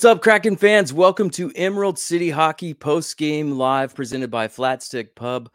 What's up, Kraken fans? Welcome to Emerald City Hockey post game live presented by Flatstick Pub.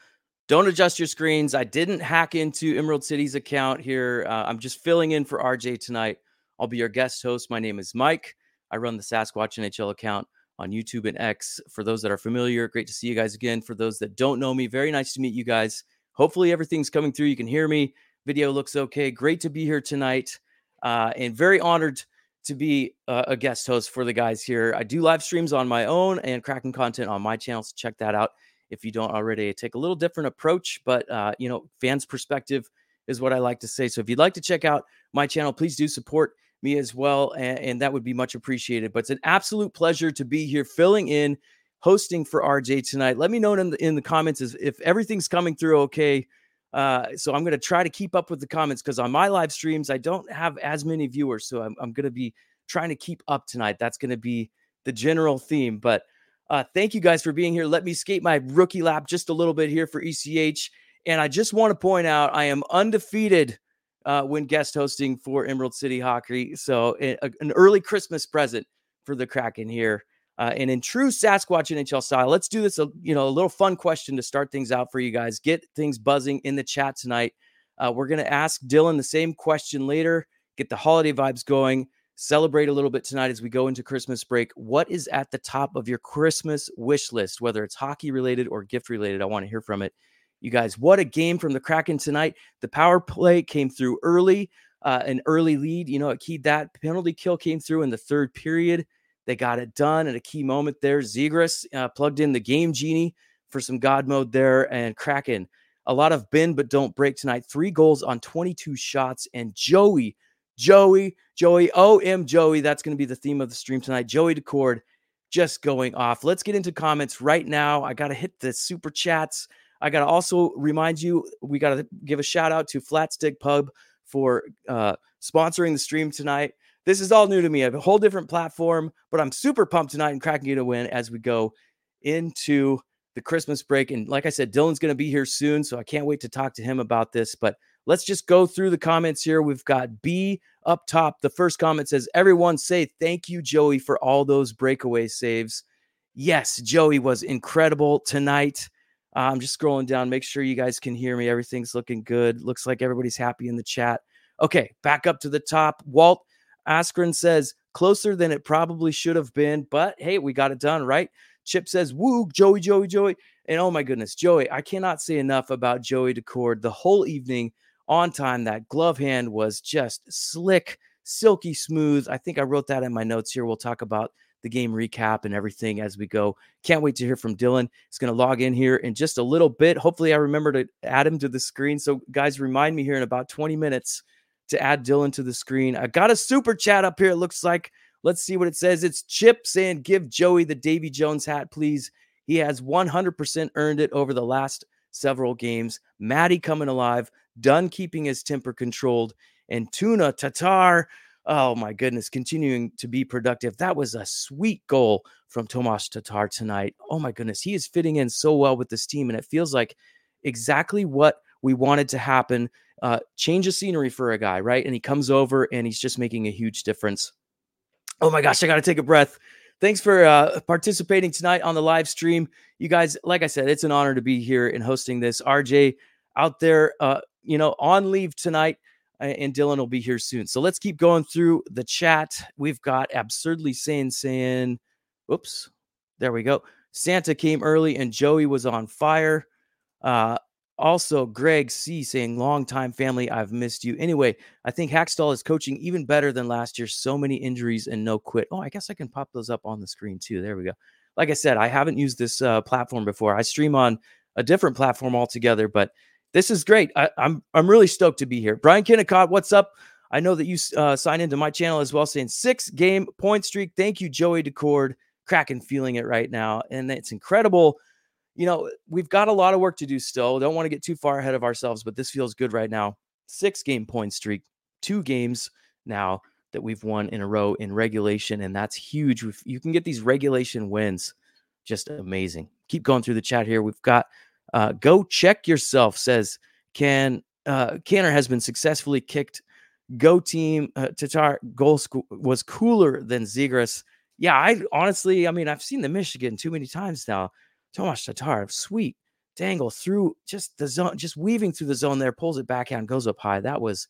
Don't adjust your screens. I didn't hack into Emerald City's account here. Uh, I'm just filling in for RJ tonight. I'll be your guest host. My name is Mike. I run the Sasquatch NHL account on YouTube and X. For those that are familiar, great to see you guys again. For those that don't know me, very nice to meet you guys. Hopefully, everything's coming through. You can hear me. Video looks okay. Great to be here tonight. Uh, and very honored to be uh, a guest host for the guys here. I do live streams on my own and Kraken content on my channel. So check that out if you don't already. I take a little different approach, but uh, you know, fans' perspective is what I like to say. So if you'd like to check out my channel, please do support me as well, and, and that would be much appreciated. But it's an absolute pleasure to be here, filling in, hosting for RJ tonight. Let me know in the in the comments if everything's coming through okay. Uh, so I'm going to try to keep up with the comments because on my live streams, I don't have as many viewers. So I'm, I'm going to be trying to keep up tonight. That's going to be the general theme. But uh, thank you guys for being here. Let me skate my rookie lap just a little bit here for ECH. And I just want to point out I am undefeated uh, when guest hosting for Emerald City Hockey. So a, an early Christmas present for the Kraken here. Uh, and in true Sasquatch NHL style, let's do this. A, you know, a little fun question to start things out for you guys. Get things buzzing in the chat tonight. Uh, we're going to ask Dylan the same question later. Get the holiday vibes going. Celebrate a little bit tonight as we go into Christmas break. What is at the top of your Christmas wish list, whether it's hockey related or gift related? I want to hear from it. You guys, what a game from the Kraken tonight. The power play came through early, uh, an early lead. You know, it keyed that penalty kill came through in the third period. They got it done at a key moment there. Zegras uh, plugged in the game genie for some God mode there, and Kraken. A lot of bend but don't break tonight. Three goals on 22 shots, and Joey, Joey, Joey, OM Joey. That's going to be the theme of the stream tonight. Joey Daccord just going off. Let's get into comments right now. I got to hit the super chats. I got to also remind you, we got to give a shout out to Flatstick Pub for uh, sponsoring the stream tonight. This is all new to me. I have a whole different platform, but I'm super pumped tonight and cracking you to win as we go into the Christmas break. And like I said, Dylan's going to be here soon, so I can't wait to talk to him about this. But let's just go through the comments here. We've got B up top. The first comment says, Everyone say thank you, Joey, for all those breakaway saves. Yes, Joey was incredible tonight. Uh, I'm just scrolling down, make sure you guys can hear me. Everything's looking good. Looks like everybody's happy in the chat. Okay, back up to the top. Walt Askren says closer than it probably should have been, but hey, we got it done, right? Chip says, woo, Joey, Joey, Joey. And oh my goodness, Joey, I cannot say enough about Joey Daccord the whole evening on time. That glove hand was just slick, silky smooth. I think I wrote that in my notes here. We'll talk about the game recap and everything as we go. Can't wait to hear from Dylan. He's going to log in here in just a little bit. Hopefully, I remember to add him to the screen. So, guys, remind me here in about 20 minutes to add Dylan to the screen. I got a super chat up here. It looks like. Let's see what it says. It's Chip saying, "Give Joey the Davy Jones hat, please." He has 100% earned it over the last several games. Maddie coming alive, done keeping his temper controlled, and Tuna Tatar. Oh my goodness, continuing to be productive. That was a sweet goal from Tomas Tatar tonight. Oh my goodness, he is fitting in so well with this team, and it feels like exactly what we wanted to happen uh, change of scenery for a guy, right? And he comes over and he's just making a huge difference. Oh my gosh, I got to take a breath. Thanks for uh, participating tonight on the live stream. You guys, like I said, it's an honor to be here and hosting this. RJ out there, uh, you know, on leave tonight, and Dylan will be here soon. So let's keep going through the chat. We've got absurdly Sane saying, oops, there we go. Santa came early and Joey was on fire. Uh, also, Greg C saying, long time family, I've missed you. Anyway, I think Hakstol is coaching even better than last year. So many injuries and no quit. Oh, I guess I can pop those up on the screen too. There we go. Like I said, I haven't used this uh, platform before. I stream on a different platform altogether, but this is great. I, am I'm, I'm really stoked to be here. Brian Kennicott, what's up? I know that you uh, signed into my channel as well, saying six game point streak. Thank you, Joey Daccord. Kraken feeling it right now, and it's incredible you know, we've got a lot of work to do still. Don't want to get too far ahead of ourselves, but this feels good right now. Six game point streak, two games now that we've won in a row in regulation, and that's huge. You can get these regulation wins, just amazing. Keep going through the chat here. We've got uh, go check yourself says can uh, Canner has been successfully kicked. Go team uh, Tatar goal sc- was cooler than Zegras. yeah, I honestly, I mean, I've seen the Michigan too many times now. Tomas Tatar, sweet dangle through just the zone, just weaving through the zone there, pulls it back backhand, goes up high. That was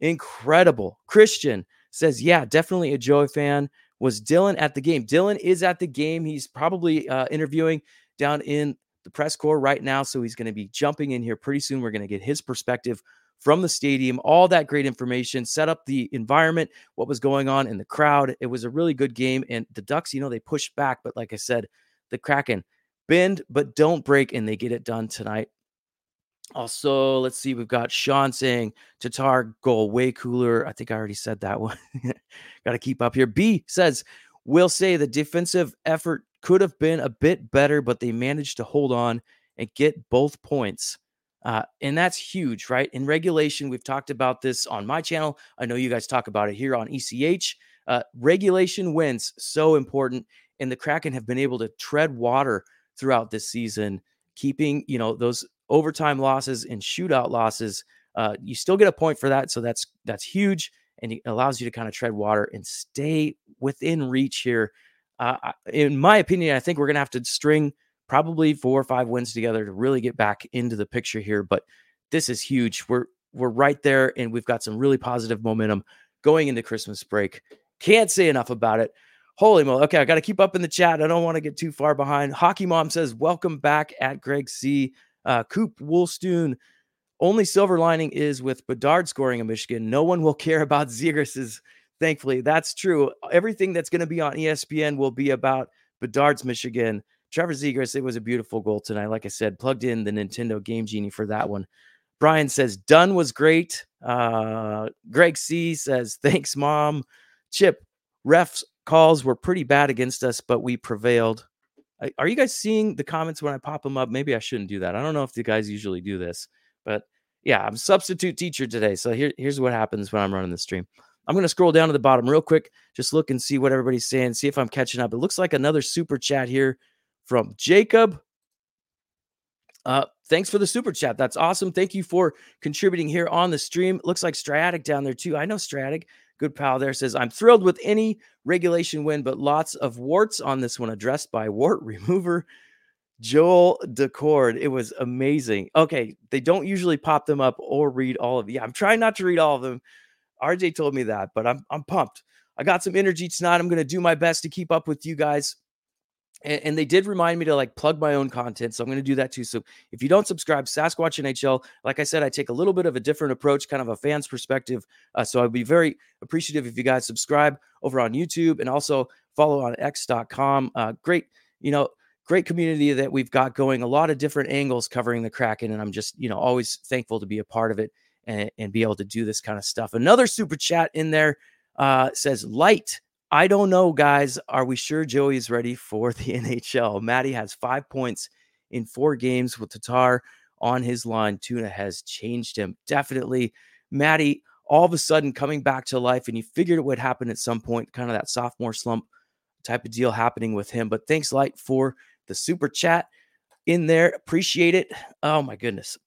incredible. Christian says, yeah, definitely a Joey fan. Was Dylan at the game? Dylan is at the game. He's probably uh, interviewing down in the press corps right now. So he's going to be jumping in here pretty soon. We're going to get his perspective from the stadium, all that great information, set up the environment, what was going on in the crowd. It was a really good game. And the Ducks, you know, they pushed back, but like I said, the Kraken bend but don't break, and they get it done tonight. Also, let's see, we've got Sean saying Tatar goal way cooler. I think I already said that one. got to keep up here. B says, We'll say the defensive effort could have been a bit better, but they managed to hold on and get both points. Uh, and that's huge, right? In regulation, we've talked about this on my channel. I know you guys talk about it here on ECH. Uh, regulation wins, so important. And the Kraken have been able to tread water throughout this season, keeping, you know, those overtime losses and shootout losses. Uh, you still get a point for that. So that's that's huge. And it allows you to kind of tread water and stay within reach here. Uh, in my opinion, I think we're going to have to string probably four or five wins together to really get back into the picture here. But this is huge. We're we're right there, and we've got some really positive momentum going into Christmas break. Can't say enough about it. Holy moly. Okay, I got to keep up in the chat. I don't want to get too far behind. Hockey Mom says, Welcome back at Greg C. Uh, Coop Woolstoon. Only silver lining is with Bedard scoring in Michigan. No one will care about Zegras. Thankfully, that's true. Everything that's going to be on ESPN will be about Bedard's Michigan. Trevor Zegras, it was a beautiful goal tonight. Like I said, plugged in the Nintendo Game Genie for that one. Brian says, Dunn was great. Uh, Greg C says, thanks, mom. Chip, refs calls were pretty bad against us, but we prevailed. Are you guys seeing the comments when I pop them up? Maybe I shouldn't do that. I don't know if the guys usually do this, but yeah, I'm substitute teacher today. So here, here's what happens when I'm running the stream. I'm going to scroll down to the bottom real quick, just look and see what everybody's saying, see if I'm catching up. It looks like another super chat here from Jacob. Uh, thanks for the super chat. That's awesome. Thank you for contributing here on the stream. Looks like Stratic down there too. I know Stratic, good pal there, says, I'm thrilled with any regulation win, but lots of warts on this one addressed by wart remover Joel Daccord. It was amazing. Okay, they don't usually pop them up or read all of. Yeah, I'm trying not to read all of them. RJ told me that, but I'm I'm pumped. I got some energy tonight. I'm going to do my best to keep up with you guys and, and, they did remind me to like plug my own content. So I'm going to do that too. So if you don't subscribe, Sasquatch NHL, like I said, I take a little bit of a different approach, kind of a fan's perspective. Uh, so I'd be very appreciative if you guys subscribe over on YouTube and also follow on x.com. Uh, great, you know, great community that we've got going, a lot of different angles covering the Kraken. And I'm just, you know, always thankful to be a part of it and, and be able to do this kind of stuff. Another super chat in there uh, says, Light I don't know, guys. Are we sure Joey is ready for the NHL? Maddie has five points in four games with Tatar on his line. Tuna has changed him. Definitely. Maddie, all of a sudden coming back to life, and you figured it would happen at some point, kind of that sophomore slump type of deal happening with him. But thanks, Light, for the super chat in there. Appreciate it. Oh, my goodness.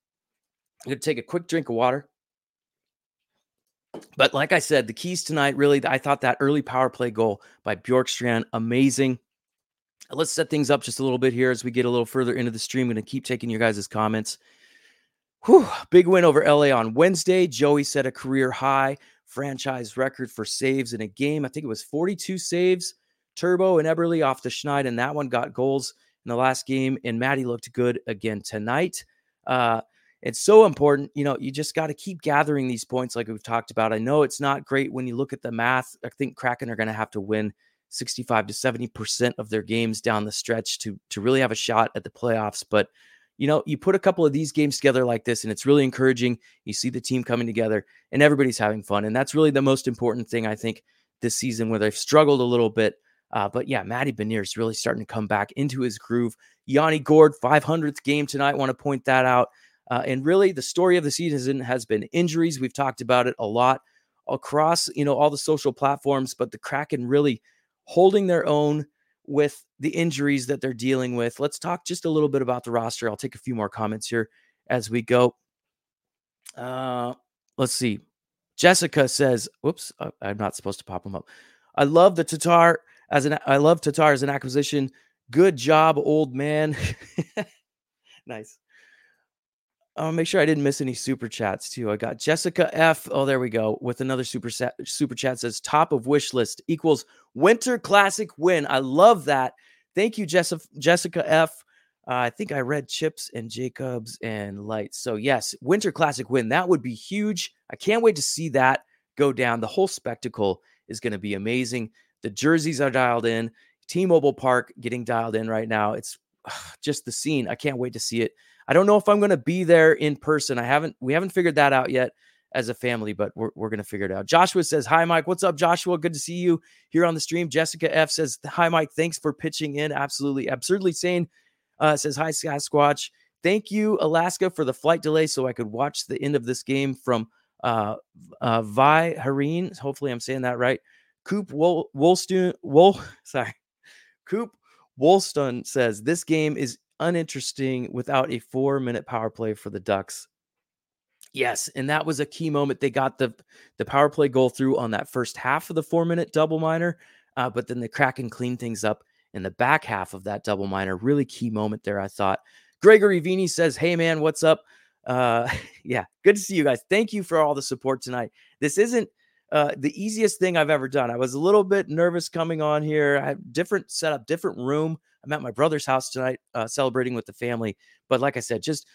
I'm going to take a quick drink of water. But like I said, the keys tonight really, I thought that early power play goal by Bjorkstrand, amazing. Let's set things up just a little bit here as we get a little further into the stream. I'm going to keep taking your guys' comments. Whew, big win over LA on Wednesday. Joey set a career high franchise record for saves in a game. I think it was 42 saves. Turbo and Eberle off the Schneid, and that one got goals in the last game. And Maddie looked good again tonight. Uh, it's so important. You know, you just got to keep gathering these points like we've talked about. I know it's not great when you look at the math. I think Kraken are going to have to win 65 to 70% of their games down the stretch to to really have a shot at the playoffs, but you know, you put a couple of these games together like this and it's really encouraging. You see the team coming together and everybody's having fun and that's really the most important thing I think this season where they've struggled a little bit. Uh, but yeah, Matty Benier is really starting to come back into his groove. Yanni Gourde, 500th game tonight. Want to point that out. Uh, and really, the story of the season has been injuries. We've talked about it a lot across, you know, all the social platforms. But the Kraken really holding their own with the injuries that they're dealing with. Let's talk just a little bit about the roster. I'll take a few more comments here as we go. Uh, let's see. Jessica says, "Whoops, I'm not supposed to pop them up." I love the Tatar as an I love Tatar as an acquisition. Good job, old man. nice. I'll make sure I didn't miss any super chats too. I got Jessica F. Oh, there we go. With another super super chat says top of wish list equals Winter Classic win. I love that. Thank you, Jessica Jessica F. Uh, I think I read Chips and Jacobs and Lights. So yes, Winter Classic win. That would be huge. I can't wait to see that go down. The whole spectacle is going to be amazing. The jerseys are dialed in. T-Mobile Park getting dialed in right now. It's ugh, just the scene. I can't wait to see it. I don't know if I'm going to be there in person. I haven't we haven't figured that out yet as a family, but we're, we're going to figure it out. Joshua says, Hi, Mike. What's up, Joshua? Good to see you here on the stream. Jessica F says, Hi, Mike. Thanks for pitching in. Absolutely, absurdly sane. Uh, says, Hi, Sasquatch. Thank you, Alaska, for the flight delay so I could watch the end of this game from uh, uh, Vi Hareen. Hopefully, I'm saying that right. Coop Wol- Wolston, Wol- sorry. Coop Woolston says this game is uninteresting without a four minute power play for the Ducks. Yes, and that was a key moment. They got the the power play goal through on that first half of the four minute double minor, uh, but then the Kraken cleaned things up in the back half of that double minor. Really key moment there, I thought. Gregory Vini says, "Hey man, what's up? Uh, yeah, good to see you guys. Thank you for all the support tonight. This isn't uh, the easiest thing I've ever done. I was a little bit nervous coming on here. I had different setup, different room. I'm at my brother's house tonight, uh, celebrating with the family. But like I said, just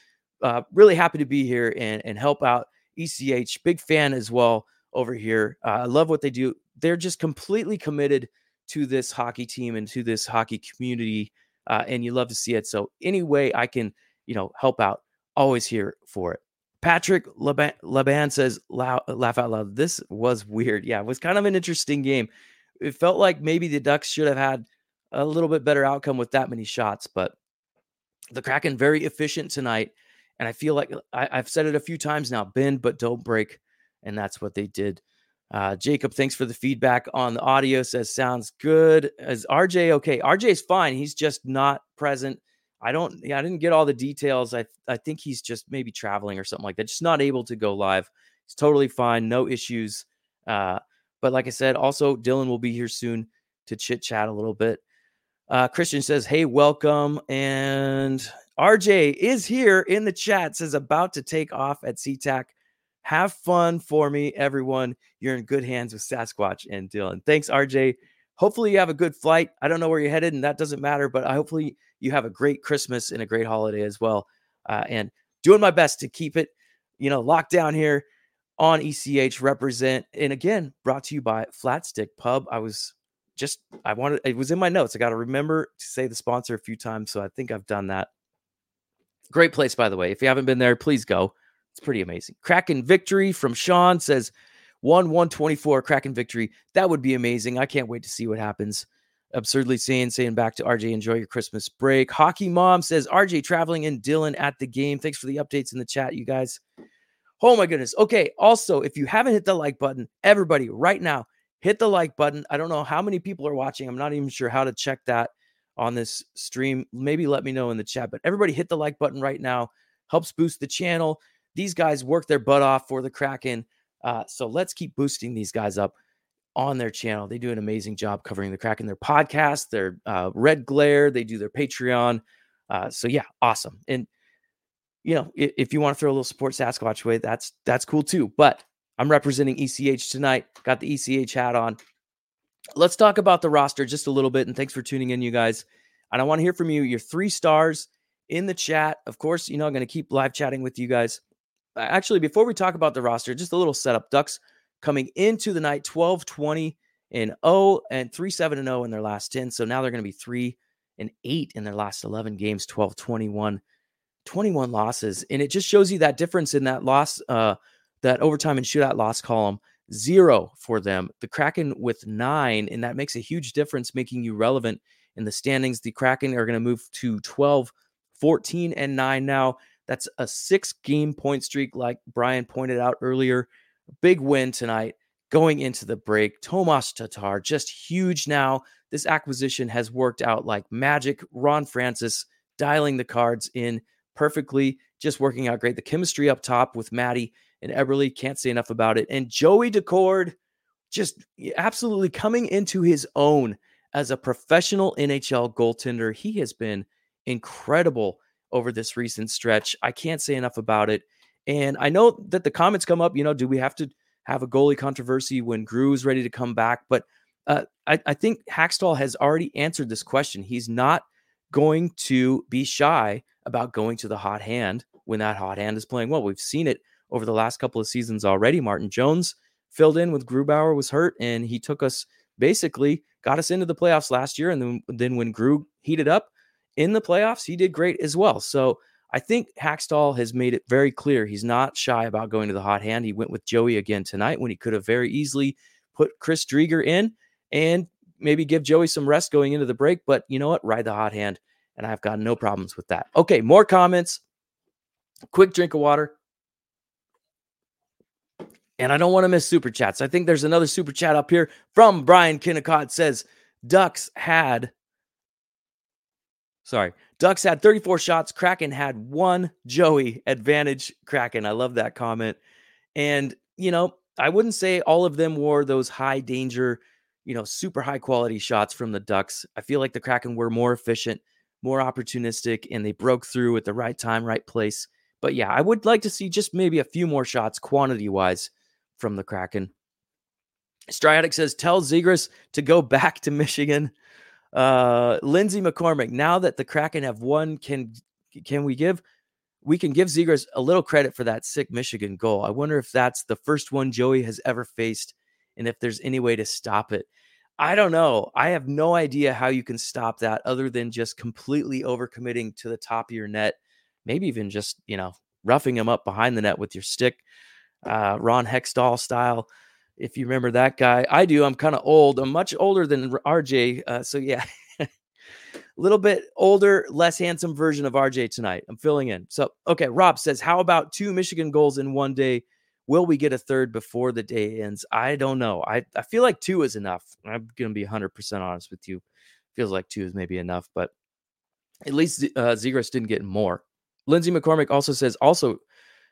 uh, really happy to be here and, and help out ECH. Big fan as well over here. Uh, I love what they do. They're just completely committed to this hockey team and to this hockey community. Uh, and you love to see it. So any way I can, you know, help out, always here for it. Patrick Laban, says, laugh out loud. This was weird. Yeah, it was kind of an interesting game. It felt like maybe the Ducks should have had a little bit better outcome with that many shots, but the Kraken very efficient tonight. And I feel like I, have said it a few times now bend, but don't break. And that's what they did. Uh, Jacob, thanks for the feedback on the audio. Says sounds good. Is RJ okay? RJ is fine. He's just not present I don't, yeah, I didn't get all the details. I, I think he's just maybe traveling or something like that, just not able to go live. He's totally fine, no issues. Uh, but like I said, also Dylan will be here soon to chit chat a little bit. Uh, Christian says, "Hey, welcome," and RJ is here in the chat. Says about to take off at SeaTac. Have fun for me, everyone. You're in good hands with Sasquatch and Dylan. Thanks, RJ. Hopefully, you have a good flight. I don't know where you're headed, and that doesn't matter. But I hopefully you have a great Christmas and a great holiday as well. Uh, and doing my best to keep it, you know, locked down here on ECH represent. And again, brought to you by Flatstick Pub. I was just, I wanted, it was in my notes. I got to remember to say the sponsor a few times. So I think I've done that. Great place, by the way. If you haven't been there, please go. It's pretty amazing. Kraken victory from Sean says 1 124 Kraken victory. That would be amazing. I can't wait to see what happens absurdly saying saying back to RJ, enjoy your Christmas break. Hockey mom says RJ traveling and Dylan at the game. Thanks for the updates in the chat, you guys. Oh my goodness. Okay. Also, if you haven't hit the like button, everybody right now, hit the like button. I don't know how many people are watching. I'm not even sure how to check that on this stream. Maybe let me know in the chat, but everybody hit the like button right now. Helps boost the channel. These guys work their butt off for the Kraken. Uh, so let's keep boosting these guys up on their channel. They do an amazing job covering the Kraken their podcast, their uh, Red Glare. They do their Patreon. Uh, so yeah, awesome. And you know, if, if you want to throw a little support Sasquatch way, that's that's cool too. But I'm representing ECH tonight. Got the ECH hat on. Let's talk about the roster just a little bit. And thanks for tuning in, you guys. And I want to hear from you. Your three stars in the chat. Of course, you know I'm going to keep live chatting with you guys. Actually, before we talk about the roster, just a little setup. Ducks coming into the night 12 20 and 0 and 3 7 and 0 in their last 10. So now they're going to be 3 and 8 in their last 11 games, 12 21, 21 losses. And it just shows you that difference in that loss, uh, that overtime and shootout loss column. Zero for them. The Kraken with nine, and that makes a huge difference, making you relevant in the standings. The Kraken are going to move to 12, 14, and 9 now. That's a six game point streak, like Brian pointed out earlier. Big win tonight going into the break. Tomas Tatar, just huge now. This acquisition has worked out like magic. Ron Francis dialing the cards in perfectly, just working out great. The chemistry up top with Maddie and Eberle, can't say enough about it. And Joey Daccord just absolutely coming into his own as a professional NHL goaltender. He has been incredible over this recent stretch. I can't say enough about it. And I know that the comments come up, you know, do we have to have a goalie controversy when Grew is ready to come back? But uh, I, I think Hakstol has already answered this question. He's not going to be shy about going to the hot hand when that hot hand is playing well. We've seen it over the last couple of seasons already. Martin Jones filled in with Grubauer was hurt, and he took us basically got us into the playoffs last year. And then, then when Grew heated up in the playoffs, he did great as well. So I think Hakstol has made it very clear he's not shy about going to the hot hand. He went with Joey again tonight when he could have very easily put Chris Driedger in and maybe give Joey some rest going into the break. But you know what? Ride the hot hand. And I've got no problems with that. Okay, more comments. Quick drink of water. And I don't want to miss super chats. I think there's another super chat up here from Brian Kinnecott says Ducks had sorry, Ducks had 34 shots, Kraken had one. Joey advantage Kraken. I love that comment. And you know, I wouldn't say all of them were those high danger, you know, super high quality shots from the Ducks. I feel like the Kraken were more efficient, more opportunistic, and they broke through at the right time, right place. But yeah, I would like to see just maybe a few more shots quantity wise from the Kraken. Striatic says, tell Zegras to go back to Michigan. Uh, Lindsay McCormick, now that the Kraken have won, can can we give we can give Zegras a little credit for that sick Michigan goal. I wonder if that's the first one Joey has ever faced and if there's any way to stop it. I don't know. I have no idea how you can stop that other than just completely overcommitting to the top of your net. Maybe even just, you know, roughing him up behind the net with your stick uh, Ron Hextall style. If you remember that guy, I do. I'm kind of old. I'm much older than RJ. Uh, so yeah, a little bit older, less handsome version of RJ tonight. I'm filling in. So okay, Rob says, how about two Michigan goals in one day? Will we get a third before the day ends? I don't know. I, I feel like two is enough. I'm to be 100% honest with you. Feels like two is maybe enough, but at least uh, Zegras didn't get more. Lindsay McCormick also says, also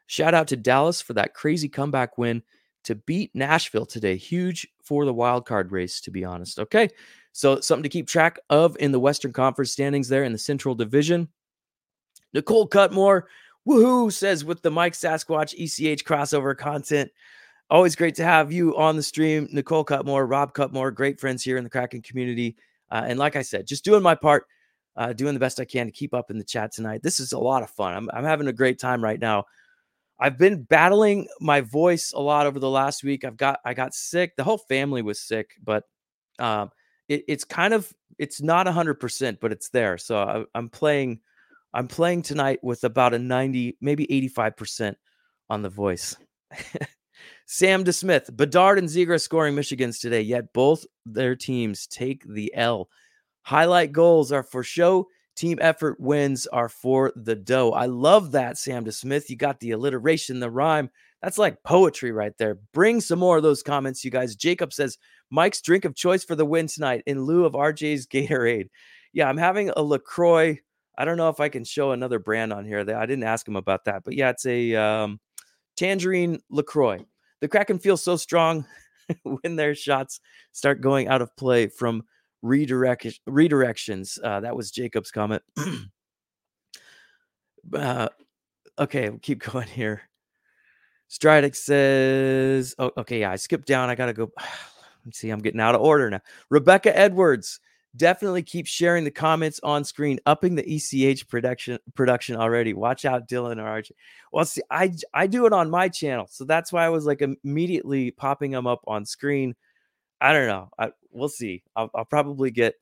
Shout out to Dallas for that crazy comeback win to beat Nashville today. Huge for the wild card race, to be honest. Okay. So something to keep track of in the Western Conference standings there in the Central Division. Nicole Cutmore, woohoo, says with the Mike Sasquatch ECH crossover content. Always great to have you on the stream. Nicole Cutmore, Rob Cutmore, great friends here in the Kraken community. Uh, and like I said, just doing my part, uh, doing the best I can to keep up in the chat tonight. This is a lot of fun. I'm, I'm having a great time right now. I've been battling my voice a lot over the last week. I've got I got sick. The whole family was sick, but um, it, it's kind of it's not hundred percent, but it's there. So I, I'm playing. I'm playing tonight with about a 90, maybe 85% on the voice. Sam DeSmith, Bedard and Ziegler scoring Michigan's today, yet both their teams take the L. Highlight goals are for show Team effort wins are for the dough. I love that, Sam DeSmith. You got the alliteration, the rhyme. That's like poetry right there. Bring some more of those comments, you guys. Jacob says, Mike's drink of choice for the win tonight in lieu of RJ's Gatorade. Yeah, I'm having a LaCroix. I don't know if I can show another brand on here. I didn't ask him about that, but yeah, it's a um, tangerine LaCroix. The Kraken feels so strong when their shots start going out of play from redirect redirections. Uh, that was Jacob's comment. uh, okay, we'll keep going here. Stridic says, oh, okay, yeah, I skipped down. I got to go. Let's see, I'm getting out of order now. Rebecca Edwards, definitely keep sharing the comments on screen, upping the ECH production production already. Watch out, Dylan or RJ. Well, see, I I do it on my channel, so that's why I was like immediately popping them up on screen. I don't know. I, we'll see. I'll, I'll, probably get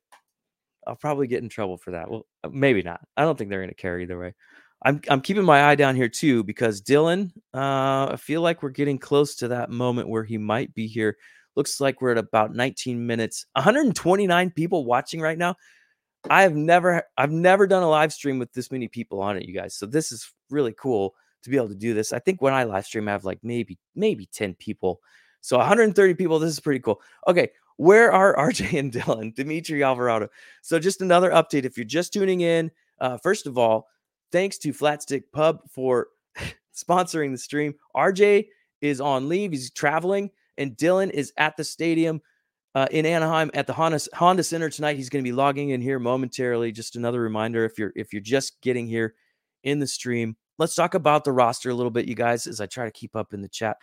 I'll probably get in trouble for that. Well, uh, maybe not. I don't think they're going to care either way. I'm I'm keeping my eye down here too because Dylan. Uh, I feel like we're getting close to that moment where he might be here. Looks like we're at about 19 minutes. 129 people watching right now. I have never I've never done a live stream with this many people on it, you guys. So this is really cool to be able to do this. I think when I live stream, I have like maybe maybe 10 people so 130 people. This is pretty cool. Okay, where are RJ and Dylan? Dimitri Alvarado. So just another update. If you're just tuning in, uh, first of all, thanks to Flatstick Pub for sponsoring the stream. RJ is on leave. He's traveling, and Dylan is at the stadium uh, in Anaheim at the Honda, Honda Center tonight. He's going to be logging in here momentarily. Just another reminder if you're if you're just getting here in the stream, let's talk about the roster a little bit, you guys, as I try to keep up in the chat.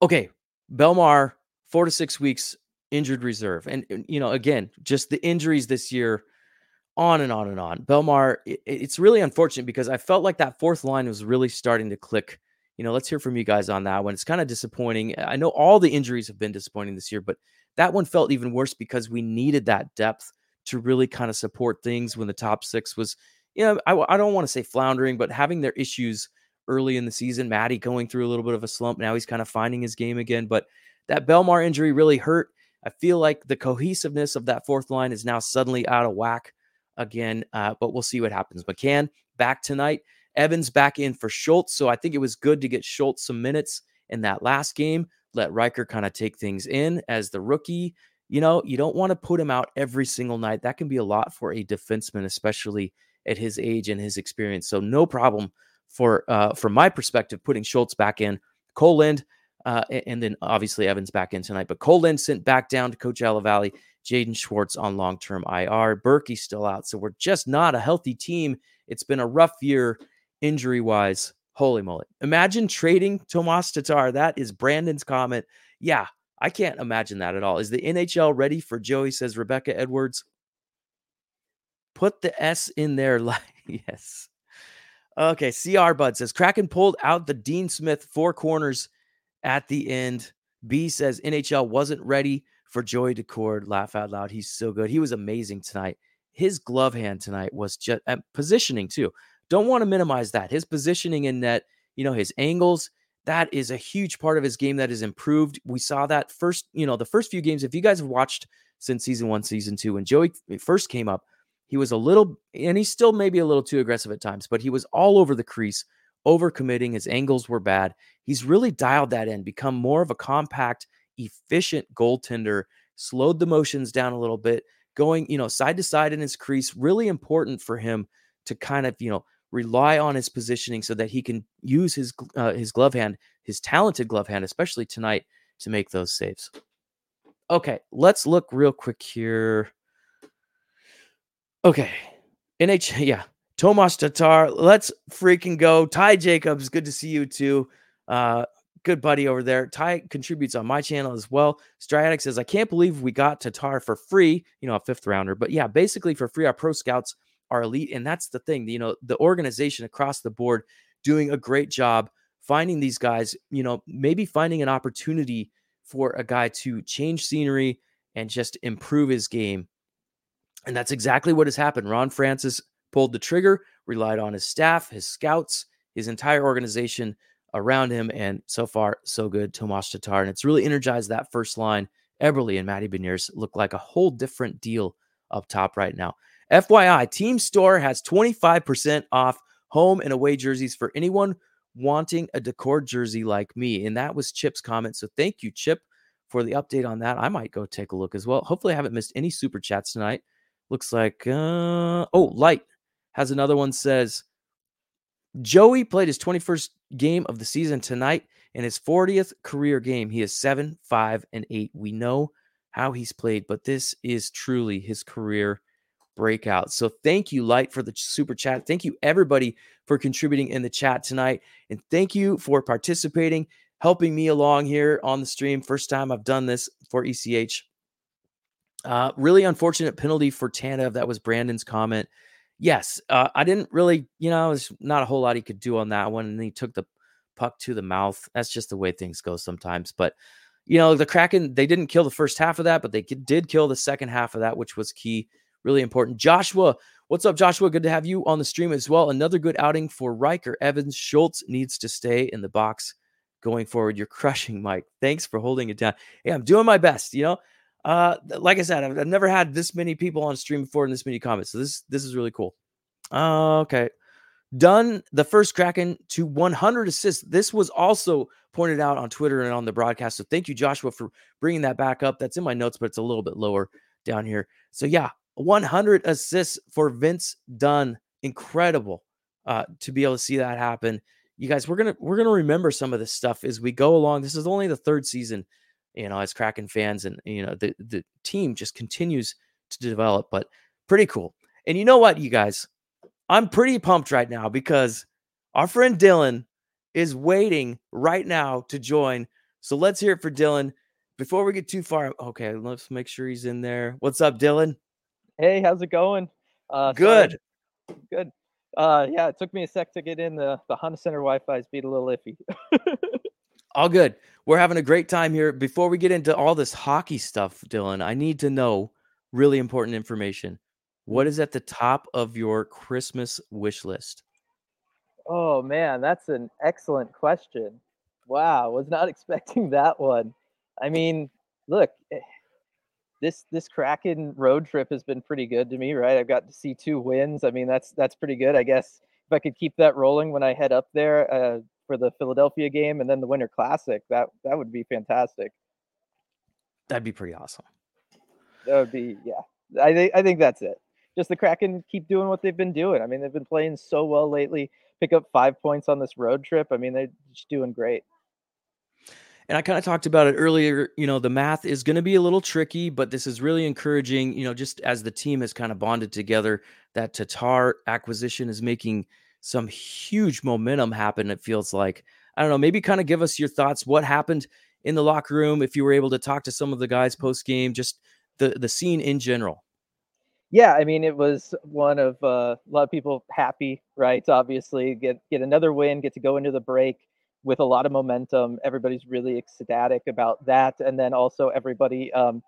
Okay, Bellemare, four to six weeks injured reserve, and, you know, again, just the injuries this year, on and on and on. Bellemare, it, it's really unfortunate because I felt like that fourth line was really starting to click you know, let's hear from you guys on that one. It's kind of disappointing. I know all the injuries have been disappointing this year, but that one felt even worse because we needed that depth to really kind of support things when the top six was, you know, I, I don't want to say floundering, but having their issues early in the season. Matty going through a little bit of a slump. Now he's kind of finding his game again. But that Bellemare injury really hurt. I feel like the cohesiveness of that fourth line is now suddenly out of whack again. Uh, but we'll see what happens. McCann back tonight. Evans back in for Schultz. So I think it was good to get Schultz some minutes in that last game. Let Ryker kind of take things in as the rookie. You know, you don't want to put him out every single night. That can be a lot for a defenseman, especially at his age and his experience. So no problem for uh from my perspective, putting Schultz back in. Kole Lind, uh, and then obviously Evans back in tonight. But Lind sent back down to Coachella Valley. Jaden Schwartz on long-term IR. Berkey's still out. So we're just not a healthy team. It's been a rough year injury wise. Holy moly. Imagine trading Tomas Tatar. That is Brandon's comment. Yeah, I can't imagine that at all. Is the NHL ready for Joey? Says Rebecca Edwards. Put the S in there. Like, yes. Okay. CR Bud says Kraken pulled out the Dean Smith four corners at the end. B says NHL wasn't ready for Joey Daccord. Laugh out loud. He's so good. He was amazing tonight. His glove hand tonight was just uh, positioning too. Don't want to minimize that. His positioning in net, you know, his angles, that is a huge part of his game that has improved. We saw that first, you know, the first few games. If you guys have watched since season one, season two, when Joey first came up, he was a little, and he's still maybe a little too aggressive at times, but he was all over the crease, overcommitting. His angles were bad. He's really dialed that in, become more of a compact, efficient goaltender, slowed the motions down a little bit, going, you know, side to side in his crease. Really important for him to kind of, you know, rely on his positioning so that he can use his uh, his glove hand, his talented glove hand, especially tonight, to make those saves. Okay, let's look real quick here. Okay, NH, yeah, Tomas Tatar. Let's freaking go. Ty Jacobs, good to see you too. Uh, good buddy over there. Ty contributes on my channel as well. Striatic says, I can't believe we got Tatar for free, you know, a fifth rounder. But yeah, basically for free, our pro scouts are elite. And that's the thing, you know, the organization across the board doing a great job finding these guys, you know, maybe finding an opportunity for a guy to change scenery and just improve his game. And that's exactly what has happened. Ron Francis pulled the trigger, relied on his staff, his scouts, his entire organization around him. And so far, so good. Tomas Tatar. And it's really energized that first line. Eberle and Matty Beniers look like a whole different deal up top right now. FYI, Team Store has 25% off home and away jerseys for anyone wanting a Daccord jersey like me. And that was Chip's comment. So thank you, Chip, for the update on that. I might go take a look as well. Hopefully, I haven't missed any super chats tonight. Looks like, uh, oh, Light has another one says, Joey played his 21st game of the season tonight in his 40th career game. He is 7, 5, and 8. We know how he's played, but this is truly his career breakout. So thank you, Light, for the super chat. Thank you, everybody, for contributing in the chat tonight. And thank you for participating, helping me along here on the stream. First time I've done this for ECH. Uh, really unfortunate penalty for Tanev. That was Brandon's comment. Yes, uh, I didn't really, you know, there's not a whole lot he could do on that one. And he took the puck to the mouth. That's just the way things go sometimes. But, you know, the Kraken, they didn't kill the first half of that, but they did kill the second half of that, which was key really important. Joshua, what's up, Joshua? Good to have you on the stream as well. Another good outing for Ryker. Evans Schultz needs to stay in the box going forward. You're crushing, Mike. Thanks for holding it down. Hey, I'm doing my best. You know, uh, like I said, I've, I've never had this many people on stream before and this many comments. So this this is really cool. Uh, okay. Done the first Kraken to 100 assists. This was also pointed out on Twitter and on the broadcast. So thank you, Joshua, for bringing that back up. That's in my notes, but it's a little bit lower down here. So yeah, 100 assists for Vince Dunn. Incredible uh, to be able to see that happen. You guys, we're gonna we're gonna remember some of this stuff as we go along. This is only the third season you know, as Kraken fans, and you know, the the team just continues to develop. But pretty cool. And you know what, you guys, I'm pretty pumped right now because our friend Dylan is waiting right now to join. So let's hear it for Dylan. Before we get too far, okay, let's make sure he's in there. What's up, Dylan? Hey, how's it going? Uh, Good. Sorry. Good. Uh, yeah, it took me a sec to get in. The the Honda Center Wi-Fi is being a little iffy. All good. We're having a great time here. Before we get into all this hockey stuff, Dylan, I need to know really important information. What is at the top of your Christmas wish list? Oh man, that's an excellent question. Wow, was not expecting that one. I mean, look, eh, this this Kraken road trip has been pretty good to me, right? I've got to see two wins. I mean, that's that's pretty good. I guess if I could keep that rolling when I head up there uh, for the Philadelphia game and then the Winter Classic, that that would be fantastic. That'd be pretty awesome. That would be yeah. I think I think that's it. Just the Kraken keep doing what they've been doing. I mean, they've been playing so well lately. Pick up five points on this road trip. I mean, they're just doing great and I kind of talked about it earlier. You know, the math is going to be a little tricky, but this is really encouraging. You know, just as the team has kind of bonded together, that Tatar acquisition is making some huge momentum happen. It feels like I don't know. Maybe kind of give us your thoughts. What happened in the locker room? If you were able to talk to some of the guys post game, just the the scene in general. Yeah, I mean, it was one of uh, a lot of people happy, right? Obviously, get get another win, get to go into the break with a lot of momentum. Everybody's really ecstatic about that, and then also everybody um,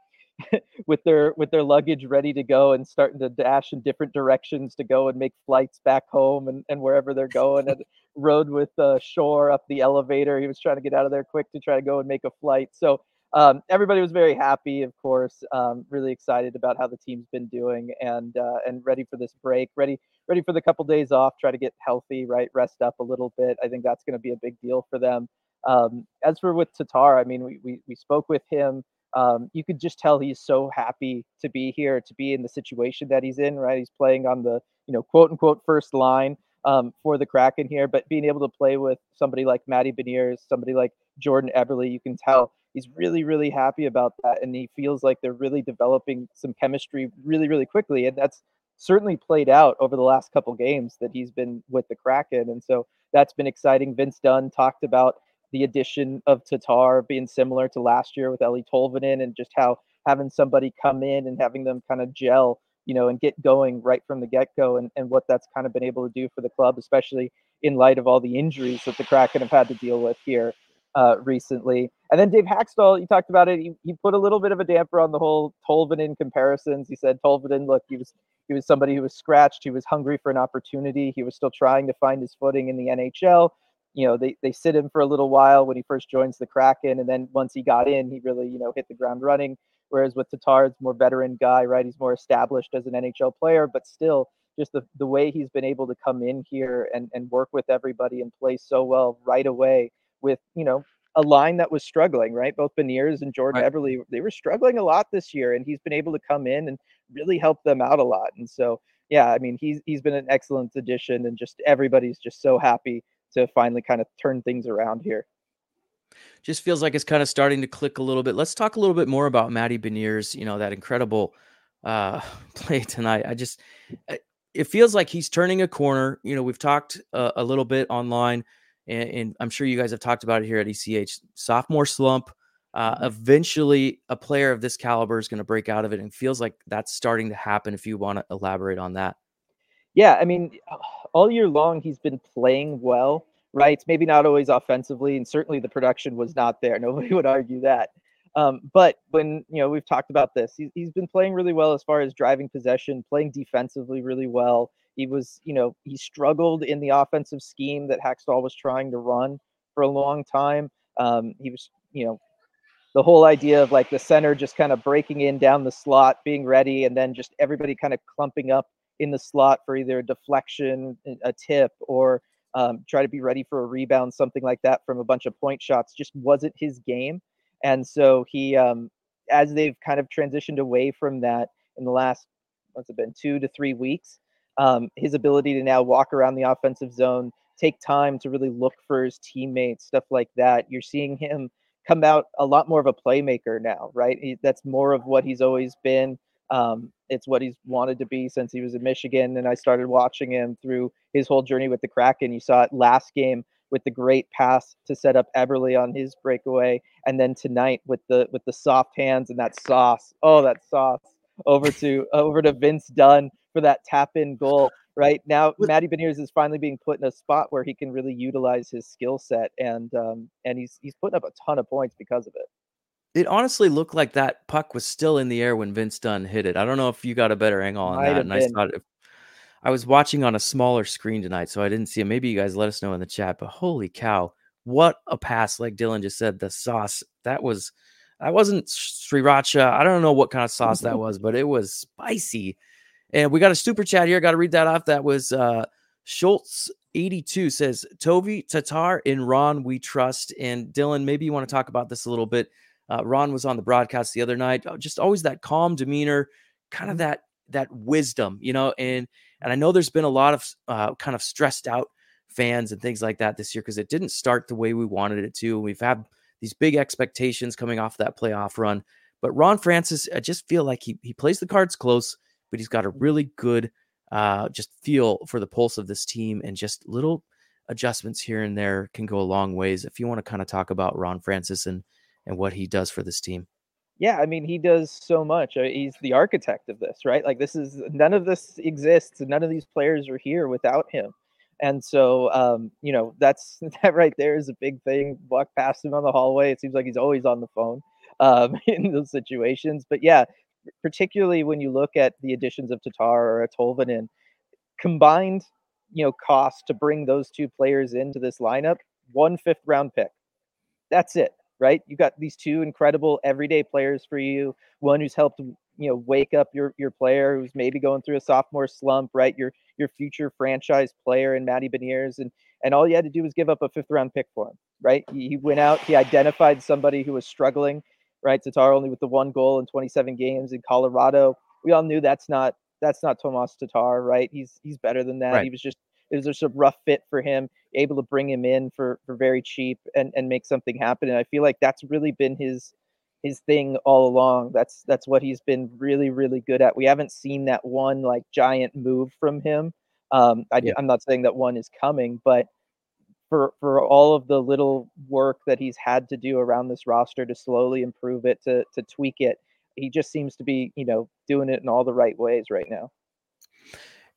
with their with their luggage ready to go and starting to dash in different directions to go and make flights back home and, and wherever they're going. and rode with uh, Shore up the elevator. He was trying to get out of there quick to try to go and make a flight. So um, everybody was very happy, of course. Um, really excited about how the team's been doing and uh, and ready for this break. Ready ready for the couple days off. Try to get healthy, right? Rest up a little bit. I think that's going to be a big deal for them. Um, as for with Tatar, I mean, we we, we spoke with him. Um, you could just tell he's so happy to be here, to be in the situation that he's in. Right? He's playing on the you know quote unquote first line um, for the Kraken here, but being able to play with somebody like Matty Beniers, somebody like Jordan Eberle, you can tell he's really really happy about that and he feels like they're really developing some chemistry really really quickly and that's certainly played out over the last couple games that he's been with the kraken and so that's been exciting vince dunn talked about the addition of tatar being similar to last year with eeli tolvanen and just how having somebody come in and having them kind of gel you know and get going right from the get-go and, and what that's kind of been able to do for the club especially in light of all the injuries that the kraken have had to deal with here uh, recently. And then Dave Hakstol, you talked about it. He, he put a little bit of a damper on the whole Tolvanen comparisons. He said Tolvanen, look, he was he was somebody who was scratched. He was hungry for an opportunity. He was still trying to find his footing in the NHL. You know, they, they sit him for a little while when he first joins the Kraken, and then once he got in, he really you know hit the ground running. Whereas with Tatar, it's more veteran guy, right? He's more established as an NHL player, but still just the, the way he's been able to come in here and, and work with everybody and play so well right away with you know a line that was struggling, right? Both Beniers and Jordan right. Eberle, they were struggling a lot this year, and he's been able to come in and really help them out a lot. And so, yeah, I mean, he's he's been an excellent addition, and just everybody's just so happy to finally kind of turn things around here. Just feels like it's kind of starting to click a little bit. Let's talk a little bit more about Maddie Beniers. You know that incredible uh, play tonight. I just, it feels like he's turning a corner. You know, we've talked uh, a little bit online and, and, I'm sure you guys have talked about it here at ECH. Sophomore slump. Uh, mm-hmm. eventually, a player of this caliber is going to break out of it, and feels like that's starting to happen. If you want to elaborate on that, yeah, I mean, all year long he's been playing well, right? Maybe not always offensively, and certainly the production was not there. Nobody would argue that. Um, but when you know we've talked about this, he's, he's been playing really well as far as driving possession, playing defensively really well. He was, you know, he struggled in the offensive scheme that Hakstol was trying to run for a long time. Um, he was, you know, the whole idea of like the center just kind of breaking in down the slot, being ready, and then just everybody kind of clumping up in the slot for either a deflection, a tip, or um, try to be ready for a rebound, something like that from a bunch of point shots, just wasn't his game. And so he, um, as they've kind of transitioned away from that in the last, what's it been, two to three weeks, um, his ability to now walk around the offensive zone, take time to really look for his teammates, stuff like that. You're seeing him come out a lot more of a playmaker now, right? He, that's more of what he's always been. Um, it's what he's wanted to be since he was in Michigan. And I started watching him through his whole journey with the Kraken. You saw it last game with the great pass to set up Eberle on his breakaway, and then tonight with the with the soft hands and that sauce. Oh, that sauce over to over to Vince Dunn for that tap in goal. Right now, Matty Beniers is finally being put in a spot where he can really utilize his skill set, and um, and he's he's putting up a ton of points because of it. It honestly looked like that puck was still in the air when Vince Dunn hit it. I don't know if you got a better angle on Might that, and been. I it. I was watching on a smaller screen tonight, so I didn't see it. Maybe you guys let us know in the chat. But holy cow, what a pass! Like Dylan just said, the sauce that was that wasn't sriracha. I don't know what kind of sauce that was, but it was spicy. And we got a super chat here. I got to read that off. That was uh Schultz 82 says Tolvi Tatar in Ron we trust. And Dylan, maybe you want to talk about this a little bit. Uh, Ron was on the broadcast the other night. Uh, just always that calm demeanor, kind of mm-hmm. that that wisdom, you know. And and I know there's been a lot of uh, kind of stressed out fans and things like that this year because it didn't start the way we wanted it to. We've had these big expectations coming off that playoff run. But Ron Francis, I just feel like he he plays the cards close, but he's got a really good uh, just feel for the pulse of this team and just little adjustments here and there can go a long ways. If you want to kind of talk about Ron Francis and and what he does for this team. Yeah, I mean, he does so much. Uh, he's the architect of this, right? Like, this is none of this exists. None of these players are here without him. And so, um, you know, that's that right there is a big thing. Walk past him on the hallway. It seems like he's always on the phone um, in those situations. But yeah, particularly when you look at the additions of Tatar or Tolvanen, combined, you know, cost to bring those two players into this lineup, one fifth round pick. That's it, right? You've got these two incredible everyday players for you. One who's helped, you know, wake up your your player who's maybe going through a sophomore slump, right? Your your future franchise player in Matty Beniers, and and all you had to do was give up a fifth round pick for him, right? He, he went out, he identified somebody who was struggling right? Tatar only with the one goal in 27 games in Colorado. We all knew that's not that's not Tomas Tatar, right? He's he's better than that. Right. He was just it was just a rough fit for him, able to bring him in for for very cheap and and make something happen. And I feel like that's really been his his thing all along. That's that's what he's been really really good at. We haven't seen that one like giant move from him. Um, I, yeah. I'm not saying that one is coming, but for for all of the little work that he's had to do around this roster to slowly improve it, to to tweak it. He just seems to be, you know, doing it in all the right ways right now.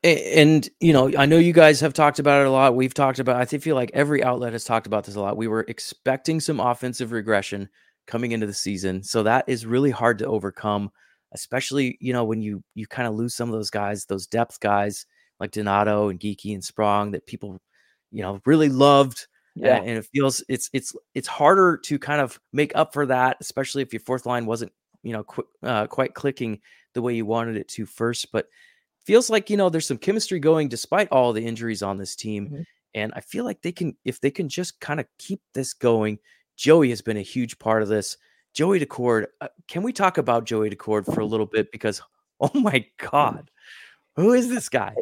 And you know, I know you guys have talked about it a lot. We've talked about. I feel like every outlet has talked about this a lot. We were expecting some offensive regression coming into the season, so that is really hard to overcome. Especially, you know, when you you kind of lose some of those guys, those depth guys like Donato and Geekie and Sprong that people you know really loved yeah. and, and it feels it's it's it's harder to kind of make up for that especially if your fourth line wasn't you know qu- uh, quite clicking the way you wanted it to first but feels like you know there's some chemistry going despite all the injuries on this team mm-hmm. and i feel like they can if they can just kind of keep this going joey has been a huge part of this joey Daccord, uh, can we talk about joey Daccord for a little bit because oh my god who is this guy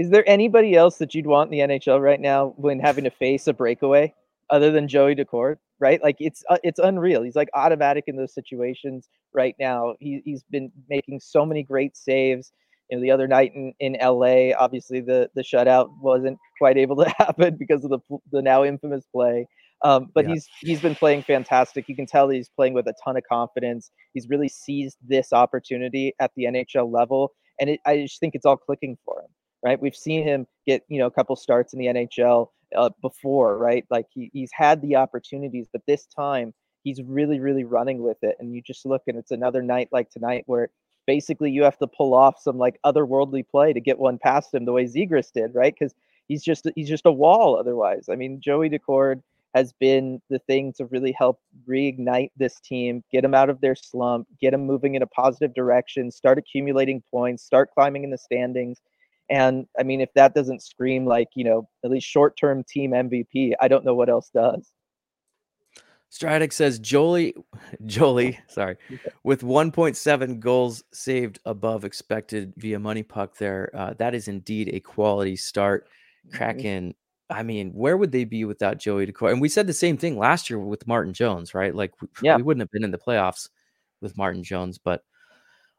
is there anybody else that you'd want in the NHL right now when having to face a breakaway other than Joey Daccord? Right, like it's uh, it's unreal. He's like automatic in those situations right now. He he's been making so many great saves. You know, the other night in, in LA, obviously the the shutout wasn't quite able to happen because of the the now infamous play. Um, but yeah. he's he's been playing fantastic. You can tell he's playing with a ton of confidence. He's really seized this opportunity at the NHL level, and it, I just think it's all clicking for him right? We've seen him get, you know, a couple starts in the NHL uh, before, right? Like he, he's had the opportunities, but this time he's really, really running with it. And you just look and it's another night like tonight where basically you have to pull off some like otherworldly play to get one past him the way Zegras did, right? Because he's just he's just a wall otherwise. I mean, Joey Daccord has been the thing to really help reignite this team, get them out of their slump, get them moving in a positive direction, start accumulating points, start climbing in the standings. And I mean, if that doesn't scream like, you know, at least short term team MVP, I don't know what else does. Striatic says Jolie, Jolie, sorry, with 1.7 goals saved above expected via money puck. there. Uh, that is indeed a quality start. Mm-hmm. Kraken I mean, where would they be without Joey Daccord? And we said the same thing last year with Martin Jones, right? Like, yeah. we wouldn't have been in the playoffs with Martin Jones. But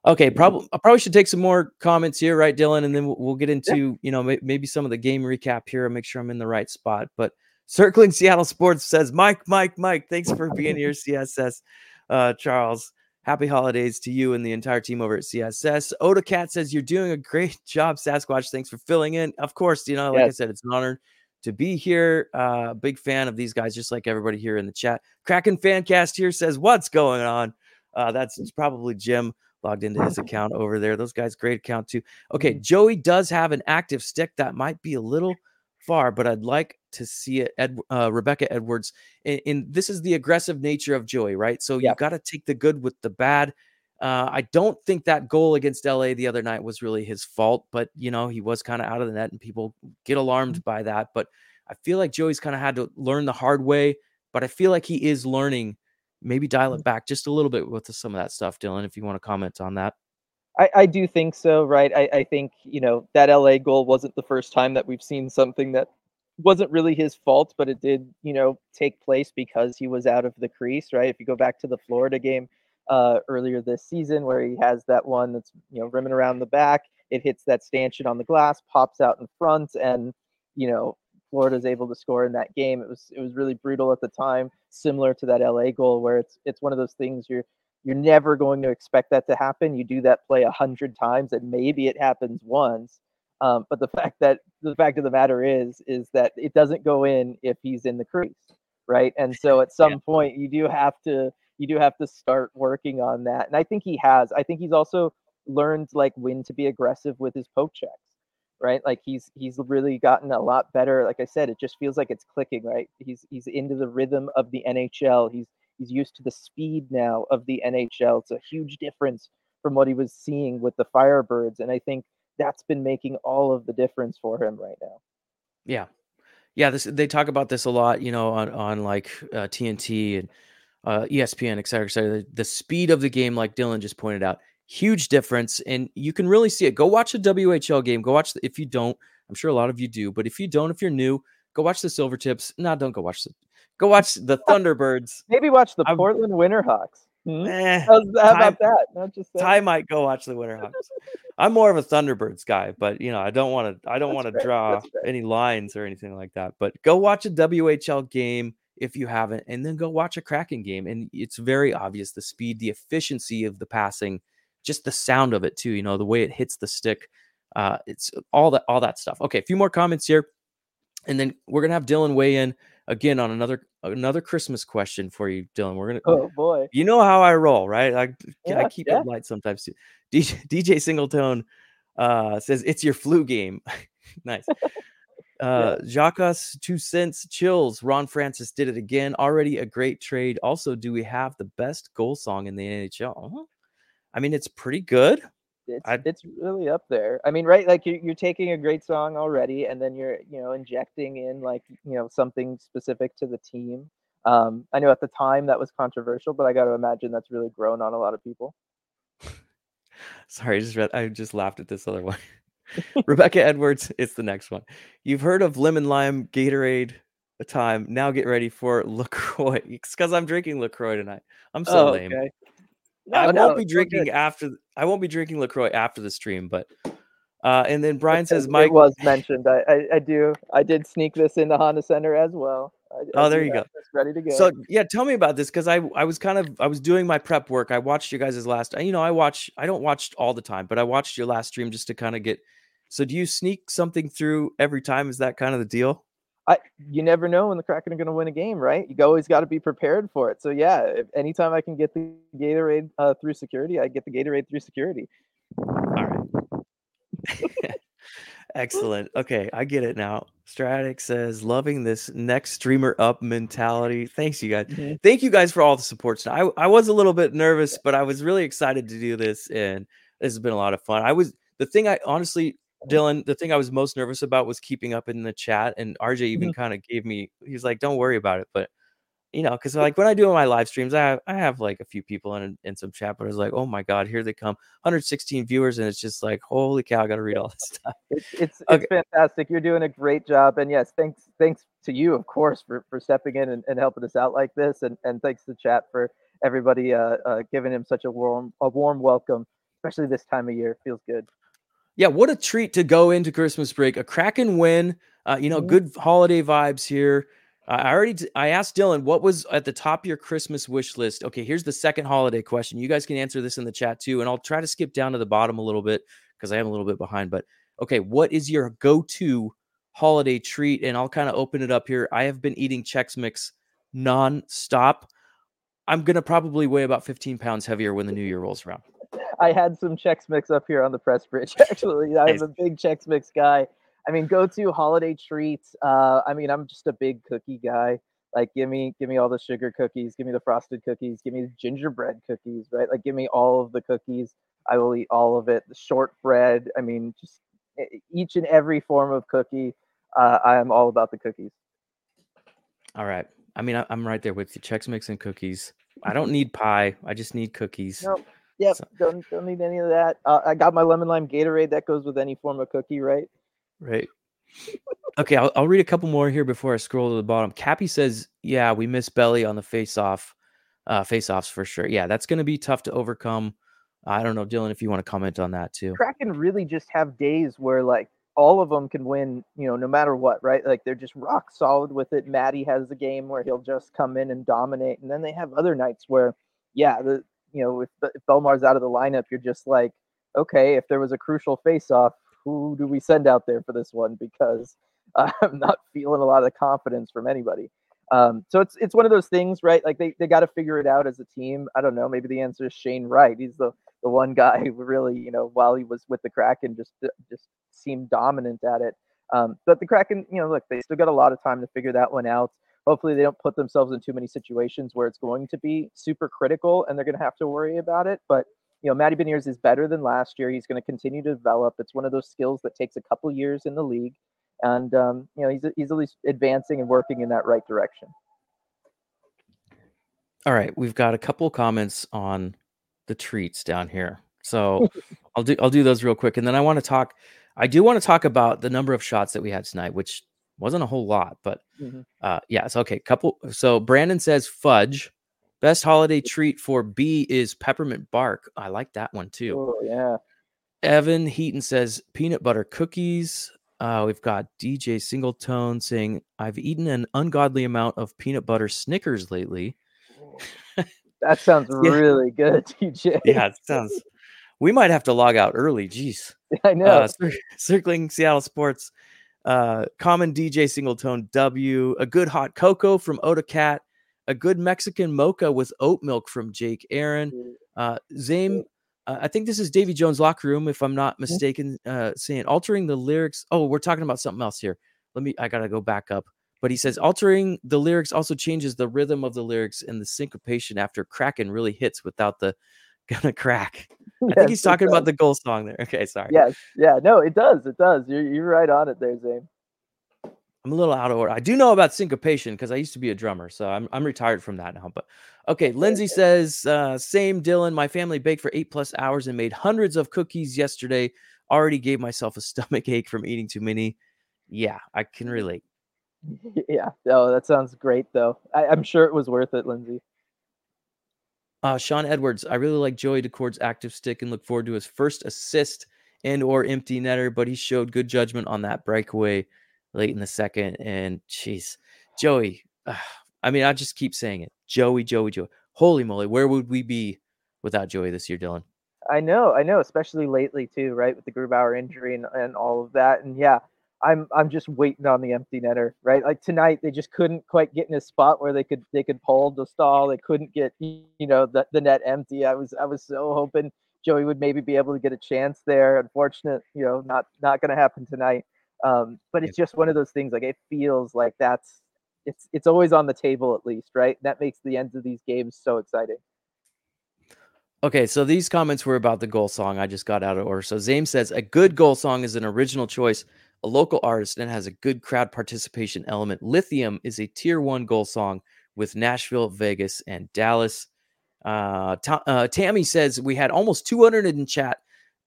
okay, probably I probably should take some more comments here, right, Dylan? And then we'll, we'll get into yeah. you know maybe some of the game recap here and make sure I'm in the right spot. But circling Seattle sports says Mike, Mike, Mike. Thanks for being here, CSS, uh, Charles. Happy holidays to you and the entire team over at CSS. Oda Cat says you're doing a great job, Sasquatch. Thanks for filling in. Of course, you know, like yes. I said, it's an honor to be here. Uh, big fan of these guys, just like everybody here in the chat. Kraken Fancast here says, What's going on? Uh, that's probably Jim logged into his account over there. Those guys, great account too. Okay, mm-hmm. Joey does have an active stick that might be a little far, but I'd like to see it. Ed, uh, Rebecca Edwards, and, this is the aggressive nature of Joey, right? So yeah. you got to take the good with the bad. Uh, I don't think that goal against LA the other night was really his fault, but you know he was kind of out of the net, and people get alarmed mm-hmm. by that. But I feel like Joey's kind of had to learn the hard way. But I feel like he is learning. Maybe dial it mm-hmm. back just a little bit with some of that stuff, Dylan. If you want to comment on that. I, I do think so, right? I, I think you know that LA goal wasn't the first time that we've seen something that wasn't really his fault, but it did, you know, take place because he was out of the crease, right? If you go back to the Florida game uh, earlier this season, where he has that one that's, you know, rimming around the back, it hits that stanchion on the glass, pops out in front, and you know, Florida's able to score in that game. It was it was really brutal at the time, similar to that LA goal, where it's it's one of those things you're you're never going to expect that to happen. You do that play a hundred times, and maybe it happens once um, but the fact that the fact of the matter is, is that it doesn't go in if he's in the crease, right? And so at some yeah. point you do have to you do have to start working on that. And I think he has. I think he's also learned like when to be aggressive with his poke checks, right? Like he's he's really gotten a lot better. Like I said, it just feels like it's clicking, right? He's he's into the rhythm of the NHL. He's he's used to the speed now of the NHL. It's a huge difference from what he was seeing with the Firebirds. And I think that's been making all of the difference for him right now. Yeah. Yeah, this they talk about this a lot, you know, on on like uh, TNT and uh, ESPN, et cetera, et cetera. The, speed of the game, like Dylan just pointed out, huge difference, and you can really see it. Go watch a WHL game. Go watch the, if you don't. I'm sure a lot of you do, but if you don't, if you're new, go watch the Silvertips. No, don't go watch the. Go watch the Thunderbirds. Maybe watch the Portland Winterhawks. Hmm? Eh, how, how about that? Not just that. Ty might go watch the Winterhawks. I'm more of a Thunderbirds guy, but you know, I don't want to. I don't want to draw any lines or anything like that. But go watch a WHL game if you haven't, and then go watch a Kraken game, and it's very obvious the speed, the efficiency of the passing, just the sound of it too. You know, the way it hits the stick. Uh, it's all that, all that stuff. Okay, a few more comments here, and then we're gonna have Dylan weigh in again on another another Christmas question for you, Dylan. We're gonna. Oh boy. You know how I roll, right? I yeah, I keep yeah. it light sometimes too. DJ, DJ Singletone uh, says it's your flu game. nice. Uh, yeah. Jacques two cents chills. Ron Francis did it again. Already a great trade. Also, do we have the best goal song in the NHL? Uh-huh. I mean, it's pretty good it's I, it's really up there. I mean, right? Like you're, you're taking a great song already, and then you're you know injecting in like you know something specific to the team. Um, I know at the time that was controversial, but I got to imagine that's really grown on a lot of people. Sorry, I just read. I just laughed at this other one. Rebecca Edwards, it's the next one. You've heard of lemon lime Gatorade a time. Now get ready for LaCroix. It's because I'm drinking LaCroix tonight. I'm so oh, lame. Okay. No, I won't be drinking after. I won't be drinking Lacroix after the stream, but. Uh, and then Brian says, "Mike it was mentioned. I, I, I do. I did sneak this in the Honda Center as well. I, oh, there you go. Ready to go. So yeah, tell me about this because I I was kind of I was doing my prep work. I watched you guys' last. You know, I watch. I don't watch all the time, but I watched your last stream just to kind of get. So do you sneak something through every time? Is that kind of the deal? I, you never know when the Kraken are going to win a game, right? You always got to be prepared for it. So yeah, if, anytime I can get the Gatorade uh, through security, I get the Gatorade through security. All right. Excellent. Okay, I get it now. Striatic says, loving this next streamer up mentality. Thanks, you guys. Mm-hmm. Thank you guys for all the support. I, I was a little bit nervous, but I was really excited to do this, and this has been a lot of fun. I was the thing I honestly Dylan, the thing I was most nervous about was keeping up in the chat, and RJ even mm-hmm. kind of gave me. He's like, "Don't worry about it," but you know, because like when I do my live streams, I have, I have like a few people in in some chat, but it's like, oh my god, here they come, 116 viewers, and it's just like, holy cow, I got to read all this stuff. It's it's, okay. it's fantastic. You're doing a great job, and yes, thanks thanks to you, of course, for for stepping in and, and helping us out like this, and and thanks to chat for everybody uh, uh, giving him such a warm a warm welcome, especially this time of year. Feels good. Yeah, what a treat to go into Christmas break. A Kraken win. Uh, you know, mm-hmm. good holiday vibes here. I already t- I asked Dylan what was at the top of your Christmas wish list. Okay, here's the second holiday question. You guys can answer this in the chat too, and I'll try to skip down to the bottom a little bit because I am a little bit behind. But okay, what is your go-to holiday treat? And I'll kind of open it up here. I have been eating Chex Mix non-stop. I'm gonna probably weigh about 15 pounds heavier when the new year rolls around. I had some Chex Mix up here on the press bridge. Actually, I'm a big Chex Mix guy. I mean, go to holiday treats. Uh, I mean, I'm just a big cookie guy. Like, give me, give me all the sugar cookies. Give me the frosted cookies. Give me the gingerbread cookies. Right? Like, give me all of the cookies. I will eat all of it. The shortbread. I mean, just each and every form of cookie. Uh, I am all about the cookies. All right. I mean, I, am right there with you. Chex Mix and cookies. I don't need pie. I just need cookies. No, yep. So. Don't don't need any of that. Uh, I got my lemon lime Gatorade. That goes with any form of cookie, right? Right. Okay, I'll, I'll read a couple more here before I scroll to the bottom. Cappy says, "Yeah, we miss Belly on the face-off, uh, face-offs for sure. Yeah, that's going to be tough to overcome. I don't know, Dylan, if you want to comment on that too. Kraken really just have days where like all of them can win, you know, no matter what, right? Like they're just rock solid with it. Maddie has a game where he'll just come in and dominate, and then they have other nights where, yeah, the you know, if, if Bellemare's out of the lineup, you're just like, okay, if there was a crucial face-off, who do we send out there for this one? Because I'm not feeling a lot of confidence from anybody. Um, so it's it's one of those things, right? Like they, they got to figure it out as a team. I don't know. Maybe the answer is Shane Wright. He's the the one guy who really, you know, while he was with the Kraken, just just seemed dominant at it. Um, but the Kraken, you know, look, they still got a lot of time to figure that one out. Hopefully, they don't put themselves in too many situations where it's going to be super critical and they're going to have to worry about it. But you know, Matty Beniers is better than last year. He's going to continue to develop. It's one of those skills that takes a couple years in the league, and um, you know, he's he's at least advancing and working in that right direction. All right, we've got a couple comments on the treats down here, so I'll do I'll do those real quick, and then I want to talk. I do want to talk about the number of shots that we had tonight, which wasn't a whole lot, but mm-hmm. uh, yeah, it's okay. Couple. So Brandon says fudge. Best holiday treat for B is peppermint bark. I like that one too. Oh, yeah. Evan Heaton says peanut butter cookies. Uh, we've got DJ Singletone saying, I've eaten an ungodly amount of peanut butter Snickers lately. that sounds yeah. really good, DJ. Yeah, it sounds. We might have to log out early. Jeez. I know. Uh, circling Seattle sports. Uh, common DJ Singletone W. A good hot cocoa from Oda Cat a good Mexican mocha with oat milk from Jake Aaron. Mm. Uh, Zame, uh, I think this is Davy Jones' locker room, if I'm not mm-hmm. mistaken. Uh, saying altering the lyrics. Oh, we're talking about something else here. Let me. I gotta go back up. But he says altering the lyrics also changes the rhythm of the lyrics and the syncopation after Kraken really hits without the gonna crack. Yes, I think he's talking about the goal song there. Okay, sorry. Yes, yeah, no, it does. It does. You're you're right on it there, Zane. I'm a little out of order. I do know about syncopation because I used to be a drummer, so I'm I'm retired from that now. But okay, Lindsay says, uh, same Dylan. My family baked for eight plus hours and made hundreds of cookies yesterday. Already gave myself a stomach ache from eating too many. Yeah, I can relate. Yeah, oh, that sounds great though. I, am sure it was worth it, Lindsay. Uh, Sean Edwards, I really like Joey Daccord's active stick and look forward to his first assist and or empty netter, but he showed good judgment on that breakaway late in the second. And jeez, Joey, uh, I mean, I just keep saying it. Joey, Joey, Joey. Holy moly, where would we be without Joey this year, Dylan? I know, I know, especially lately too, right? With the Grubauer injury and, and all of that. And yeah, I'm I'm just waiting on the empty netter, right? Like tonight, they just couldn't quite get in a spot where they could they could pull the stall. They couldn't get you know the, the net empty. I was I was so hoping Joey would maybe be able to get a chance there. Unfortunate, you know, not not going to happen tonight. Um, but it's just one of those things. Like it feels like that's it's it's always on the table at least, right? That makes the ends of these games so exciting. Okay, so these comments were about the goal song. I just got out of order. So Zame says a good goal song is an original choice, a local artist, and has a good crowd participation element. Lithium is a tier one goal song with Nashville, Vegas, and Dallas. Uh, uh, Tammy says we had almost 200 in chat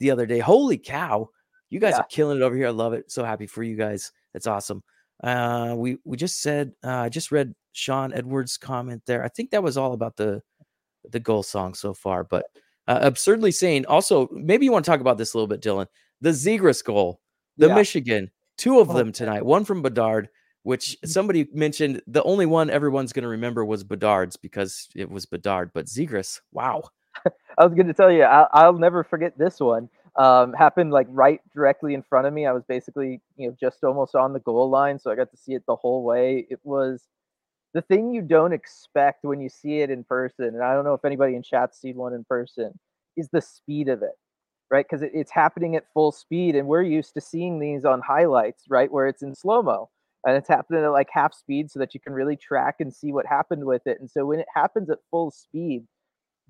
the other day. Holy cow! You guys yeah. are killing it over here. I love it. So happy for you guys. That's awesome. Uh, we we just said uh, I just read Sean Edwards' comment there. I think that was all about the the goal song so far, but uh, Absurdly Sane also maybe you want to talk about this a little bit, Dylan. The Zegras goal, the yeah. Michigan, two of oh, them tonight. One from Bedard, which mm-hmm. somebody mentioned. The only one everyone's going to remember was Bedard's because it was Bedard, but Zegras, wow. I was going to tell you, I'll, I'll never forget this one um, happened like right directly in front of me. I was basically, you know, just almost on the goal line, so I got to see it the whole way. It was the thing you don't expect when you see it in person, and I don't know if anybody in chat's seen one in person, is the speed of it, right? Because it, it's happening at full speed, and we're used to seeing these on highlights, right, where it's in slow mo. And it's happening at like half speed so that you can really track and see what happened with it. And so when it happens at full speed,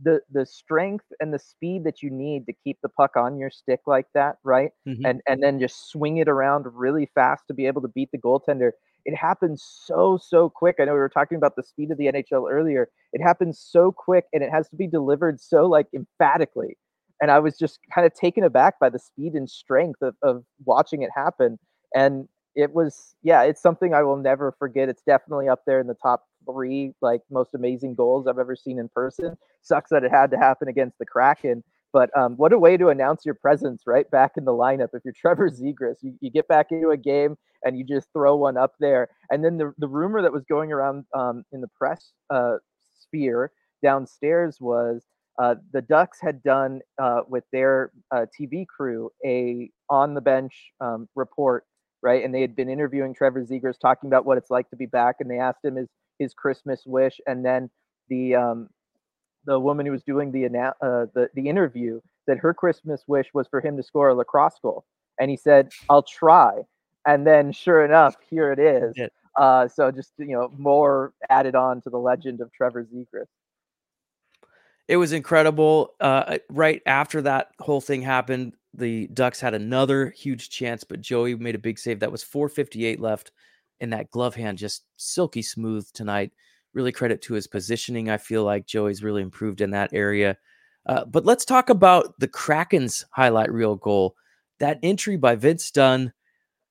the the strength and the speed that you need to keep the puck on your stick like that, right? Mm-hmm. And and then just swing it around really fast to be able to beat the goaltender. It happens so so quick. I know we were talking about the speed of the NHL earlier. It happens so quick and it has to be delivered so like emphatically. And I was just kind of taken aback by the speed and strength of, of watching it happen. And it was yeah, it's something I will never forget. It's definitely up there in the top three like most amazing goals I've ever seen in person. Sucks that it had to happen against the Kraken. But um, what a way to announce your presence right back in the lineup. If you're Trevor Zegras, you, you get back into a game and you just throw one up there. And then the, the rumor that was going around um, in the press uh, sphere downstairs was uh, the Ducks had done uh, with their uh, TV crew a on the bench um, report, right? And they had been interviewing Trevor Zegras, talking about what it's like to be back. And they asked him, "Is his Christmas wish, and then the um, the woman who was doing the uh, the the interview said her Christmas wish was for him to score a lacrosse goal, and he said, "I'll try." And then, sure enough, here it is. Uh, so just you know, more added on to the legend of Trevor Zegras. It was incredible. Uh, right after that whole thing happened, the Ducks had another huge chance, but Joey made a big save. That was 458 left and that glove hand just silky smooth tonight. Really credit to his positioning. I feel like Joey's really improved in that area. Uh, but let's talk about the Kraken's highlight reel goal. That entry by Vince Dunn,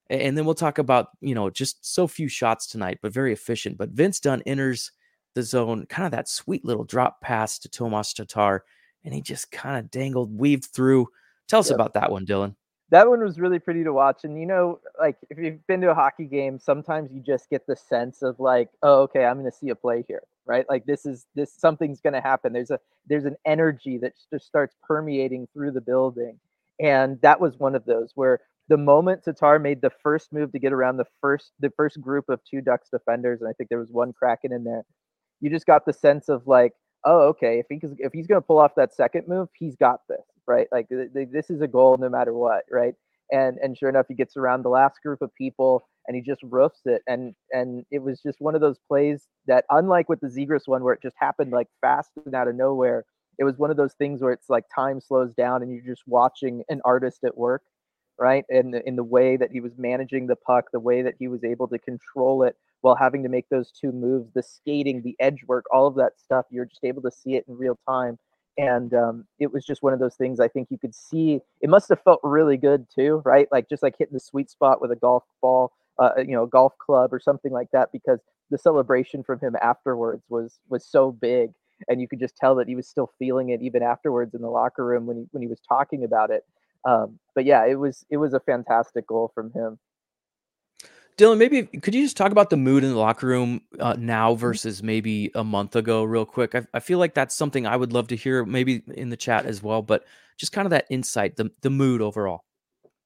and then we'll talk about you know just so few shots tonight, but very efficient. But Vince Dunn enters the zone, kind of that sweet little drop pass to Tomas Tatar, and he just kind of dangled, weaved through. Tell us yep. about that one, Dylan that one was really pretty to watch. And you know, like if you've been to a hockey game, sometimes you just get the sense of like, oh, okay, I'm going to see a play here, right? Like this is this something's going to happen. There's a there's an energy that just starts permeating through the building, and that was one of those where the moment Tatar made the first move to get around the first the first group of two Ducks defenders, and I think there was one Kraken in there, you just got the sense of like, oh, okay, if he if he's going to pull off that second move, he's got this right? Like th- th- this is a goal no matter what, right? And and sure enough, he gets around the last group of people and he just roofs it. And and it was just one of those plays that, unlike with the Zegras one, where it just happened like fast and out of nowhere, it was one of those things where it's like time slows down and you're just watching an artist at work, right? And in the way that he was managing the puck, the way that he was able to control it while having to make those two moves, the skating, the edge work, all of that stuff, you're just able to see it in real time. And um, it was just one of those things i think you could see. It must have felt really good too right? Like just like hitting the sweet spot with a golf ball uh, you know a golf club or something like that because the celebration from him afterwards was was so big. And you could just tell that he was still feeling it even afterwards in the locker room when he when he was talking about it. Um, but yeah it was it was a fantastic goal from him Dylan, maybe could you just talk about the mood in the locker room uh, now mm-hmm. versus maybe a month ago, real quick? I, I, feel like that's something I would love to hear, maybe in the chat as well, but just kind of that insight, the the mood overall.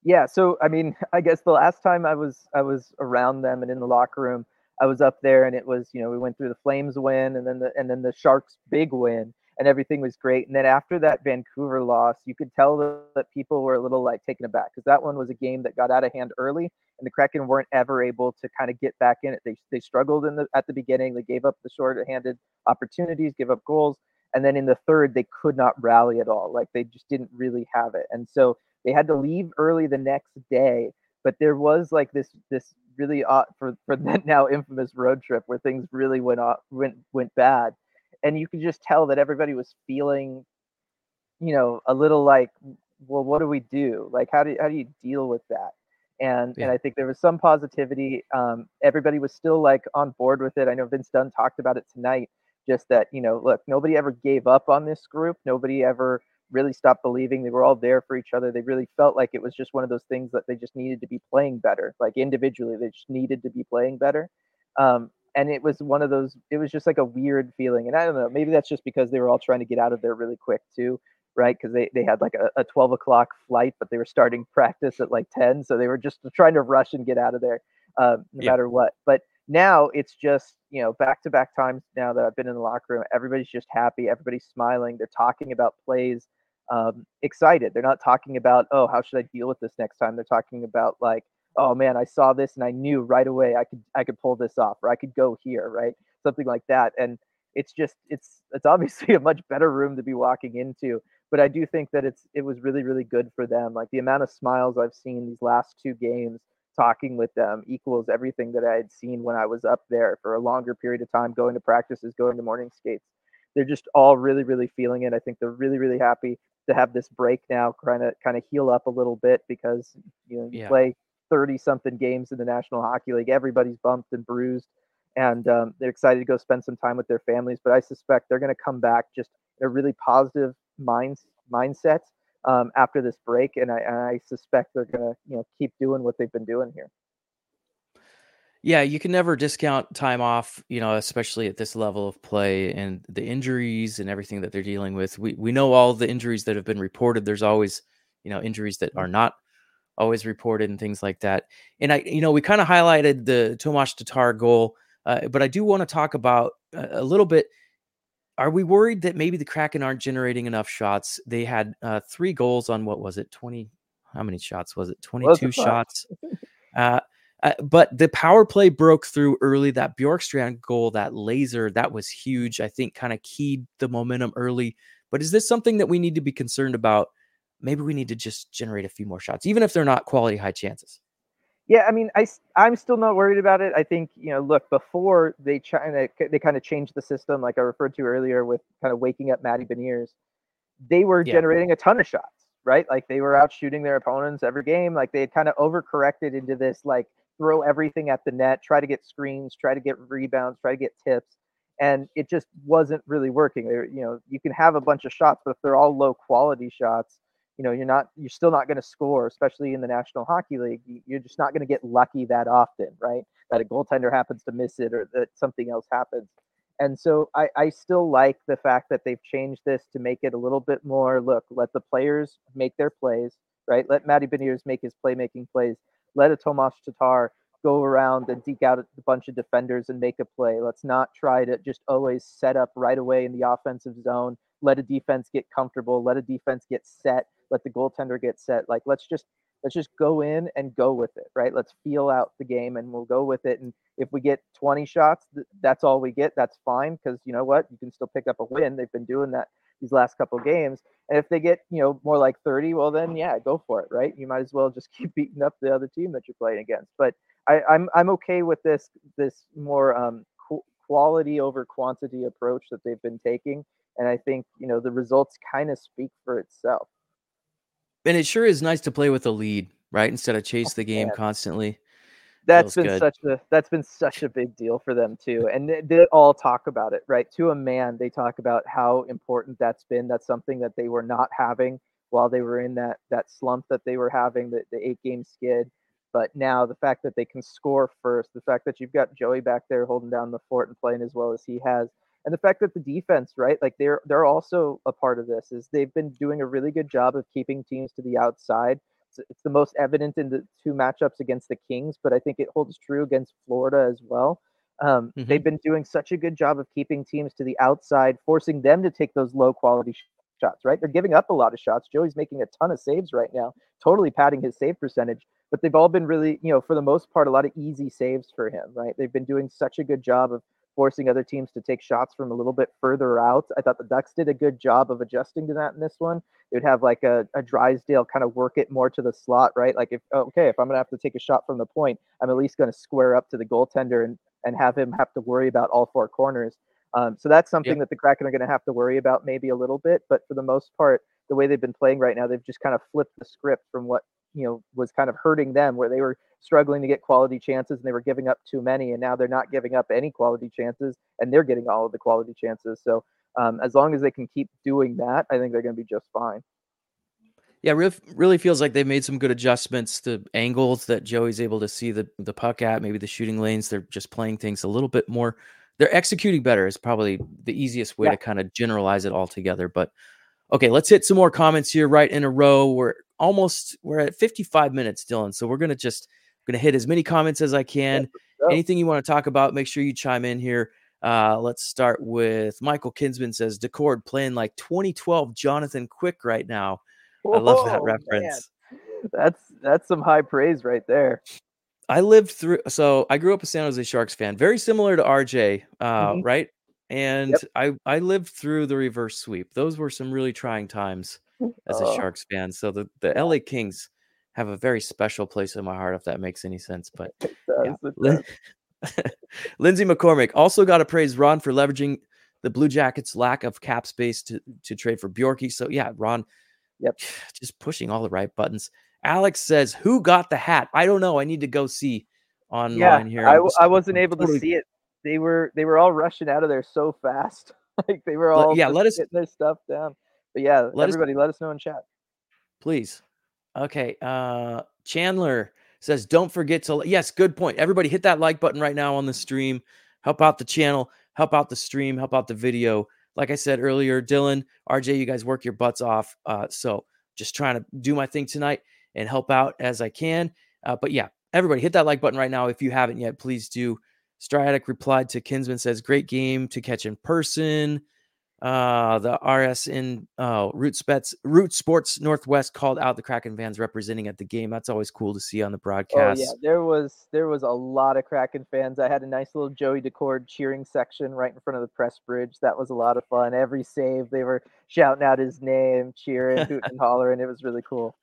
Yeah, so I mean, I guess the last time I was I was around them and in the locker room, I was up there, and it was you know we went through the Flames win, and then the and then the Sharks big win, and everything was great. And then after that Vancouver loss, you could tell that people were a little like taken aback because that one was a game that got out of hand early, and the Kraken weren't ever able to kind of get back in it. They they struggled in the at the beginning. They gave up the short-handed opportunities, give up goals, and then in the third they could not rally at all. Like they just didn't really have it, and so they had to leave early the next day. But there was like this this really uh, for for that now infamous road trip where things really went off went went bad, and you could just tell that everybody was feeling, you know, a little like, well, what do we do? Like, how do how do you deal with that? And yeah. and I think there was some positivity. Um, everybody was still like on board with it. I know Vince Dunn talked about it tonight. Just that you know, look, nobody ever gave up on this group. Nobody ever really stopped believing. They were all there for each other. They really felt like it was just one of those things that they just needed to be playing better. Like individually, they just needed to be playing better. Um, and it was one of those. It was just like a weird feeling. And I don't know. Maybe that's just because they were all trying to get out of there really quick too, right? Because they they had like a, a twelve o'clock flight, but they were starting practice at like ten, so they were just trying to rush and get out of there, uh, no yeah. matter what. But now it's just you know back to back times now that I've been in the locker room. Everybody's just happy. Everybody's smiling. They're talking about plays um, excited. They're not talking about, oh, how should I deal with this next time? They're talking about like, oh man, I saw this and I knew right away I could I could pull this off or I could go here, right? Something like that. And it's just it's it's obviously a much better room to be walking into. But I do think that it's it was really really good for them. Like the amount of smiles I've seen these last two games talking with them equals everything that I had seen when I was up there for a longer period of time, going to practices, going to morning skates. They're just all really, really feeling it. I think they're really, really happy to have this break now, kind of kind of heal up a little bit because you know you yeah. play thirty something games in the National Hockey League. Everybody's bumped and bruised, and um, they're excited to go spend some time with their families. But I suspect they're going to come back just a really positive mind mindset um, after this break, and I, and I suspect they're going to you know keep doing what they've been doing here. Yeah, you can never discount time off, you know, especially at this level of play and the injuries and everything that they're dealing with. We we know all the injuries that have been reported. There's always, you know, injuries that are not always reported and things like that. And I, you know, we kind of highlighted the Tomas Tatar goal, uh, but I do want to talk about a, a little bit. Are we worried that maybe the Kraken aren't generating enough shots? They had uh, three goals on what was it? Twenty? How many shots was it? Twenty-two shots. Uh, uh, but the power play broke through early. That Bjorkstrand goal, that laser, that was huge. I think kind of keyed the momentum early. But is this something that we need to be concerned about? Maybe we need to just generate a few more shots, even if they're not quality high chances. Yeah, I mean, I I'm still not worried about it. I think you know, look, before they China they kind of changed the system, like I referred to earlier, with kind of waking up Matty Beniers. They were yeah. generating a ton of shots, right? Like they were out shooting their opponents every game. Like they had kind of overcorrected into this like throw everything at the net, try to get screens, try to get rebounds, try to get tips. And it just wasn't really working. You know, you can have a bunch of shots, but if they're all low quality shots, you know, you're not, you're still not going to score, especially in the National Hockey League. You're just not going to get lucky that often, right? That a goaltender happens to miss it or that something else happens. And so I, I still like the fact that they've changed this to make it a little bit more look, let the players make their plays, right? Let Matty Beniers make his playmaking plays let a Tomas Tatar go around and deke out a bunch of defenders and make a play. Let's not try to just always set up right away in the offensive zone. Let a defense get comfortable. Let a defense get set. Let the goaltender get set. Like let's just let's just go in and go with it, right? Let's feel out the game and we'll go with it. And if we get 20 shots, that's all we get. That's fine because you know what? You can still pick up a win. They've been doing that these last couple games. And if they get, you know, more like 30, well then yeah, go for it, right? You might as well just keep beating up the other team that you're playing against. But I, I'm I'm okay with this this more um, quality over quantity approach that they've been taking, and I think you know the results kind of speak for itself. And it sure is nice to play with a lead, right? Instead of oh, chase the game constantly that's been good. such a that's been such a big deal for them too and they, they, all talk about it right to a man they talk about how important that's been that's something that they were not having while they were in that that slump that they were having the, the eight game skid but now the fact that they can score first the fact that you've got joey back there holding down the fort and playing as well as he has and the fact that the defense right like they're they're also a part of this is they've been doing a really good job of keeping teams to the outside it's, the most evident in the two matchups against the Kings, but I think it holds true against Florida as well. Um, mm-hmm. They've been doing such a good job of keeping teams to the outside, forcing them to take those low quality sh- shots, right? They're giving up a lot of shots. Joey's making a ton of saves right now, totally padding his save percentage, but they've all been really, you know, for the most part, a lot of easy saves for him, right? They've been doing such a good job of forcing other teams to take shots from a little bit further out. I thought the Ducks did a good job of adjusting to that in this one. It would have like a, a Drysdale kind of work it more to the slot, right? Like if okay, if I'm gonna have to take a shot from the point, I'm at least gonna square up to the goaltender and and have him have to worry about all four corners. Um, so that's something yep. that the Kraken are going to have to worry about maybe a little bit. But for the most part, the way they've been playing right now, they've just kind of flipped the script from what you know was kind of hurting them, where they were struggling to get quality chances and they were giving up too many, and now they're not giving up any quality chances and they're getting all of the quality chances. So um, as long as they can keep doing that, I think they're going to be just fine. Yeah, really, really feels like they've made some good adjustments to angles that Joey's able to see the the puck at, maybe the shooting lanes. They're just playing things a little bit more. They're executing better is probably the easiest way yeah. to kind of generalize it all together. But okay, let's hit some more comments here right in a row. We're almost we're at 55 minutes, Dylan. So we're gonna just gonna hit as many comments as I can. Yeah, Anything you want to talk about, make sure you chime in here. Uh, let's start with Michael Kinsman says Daccord playing like 2012 Jonathan Quick right now. I love that reference. Man. That's that's some high praise right there. I lived through so I grew up a San Jose Sharks fan, very similar to RJ, uh, mm-hmm. right? And yep. I I lived through the reverse sweep. Those were some really trying times as a oh. Sharks fan. So the the LA Kings have a very special place in my heart, if that makes any sense. But yeah. Lindsay McCormick also got to praise Ron for leveraging the Blue Jackets' lack of cap space to to trade for Bjorky. So yeah, Ron Yep. Just pushing all the right buttons. Alex says, Who got the hat? I don't know. I need to go see online yeah, here. I, I wasn't able to see it. They were they were all rushing out of there so fast. like they were all yeah, let us get their stuff down. But yeah, let everybody us, let us know in chat. Please. Okay. Uh Chandler says, don't forget to yes, good point. Everybody hit that like button right now on the stream. Help out the channel, help out the stream, help out the video like I said earlier, Dylan, RJ, you guys work your butts off. Uh, so just trying to do my thing tonight and help out as I can. Uh, but yeah, everybody hit that like button right now. If you haven't yet, please do. Striatic replied to Kinsman says, great game to catch in person. Uh, the RSN uh, Root Spets Root Sports Northwest called out the Kraken fans representing at the game. That's always cool to see on the broadcast. Oh yeah, there was there was a lot of Kraken fans. I had a nice little Joey Daccord cheering section right in front of the press bridge. That was a lot of fun. Every save, they were shouting out his name, cheering, hooting and hollering. It was really cool.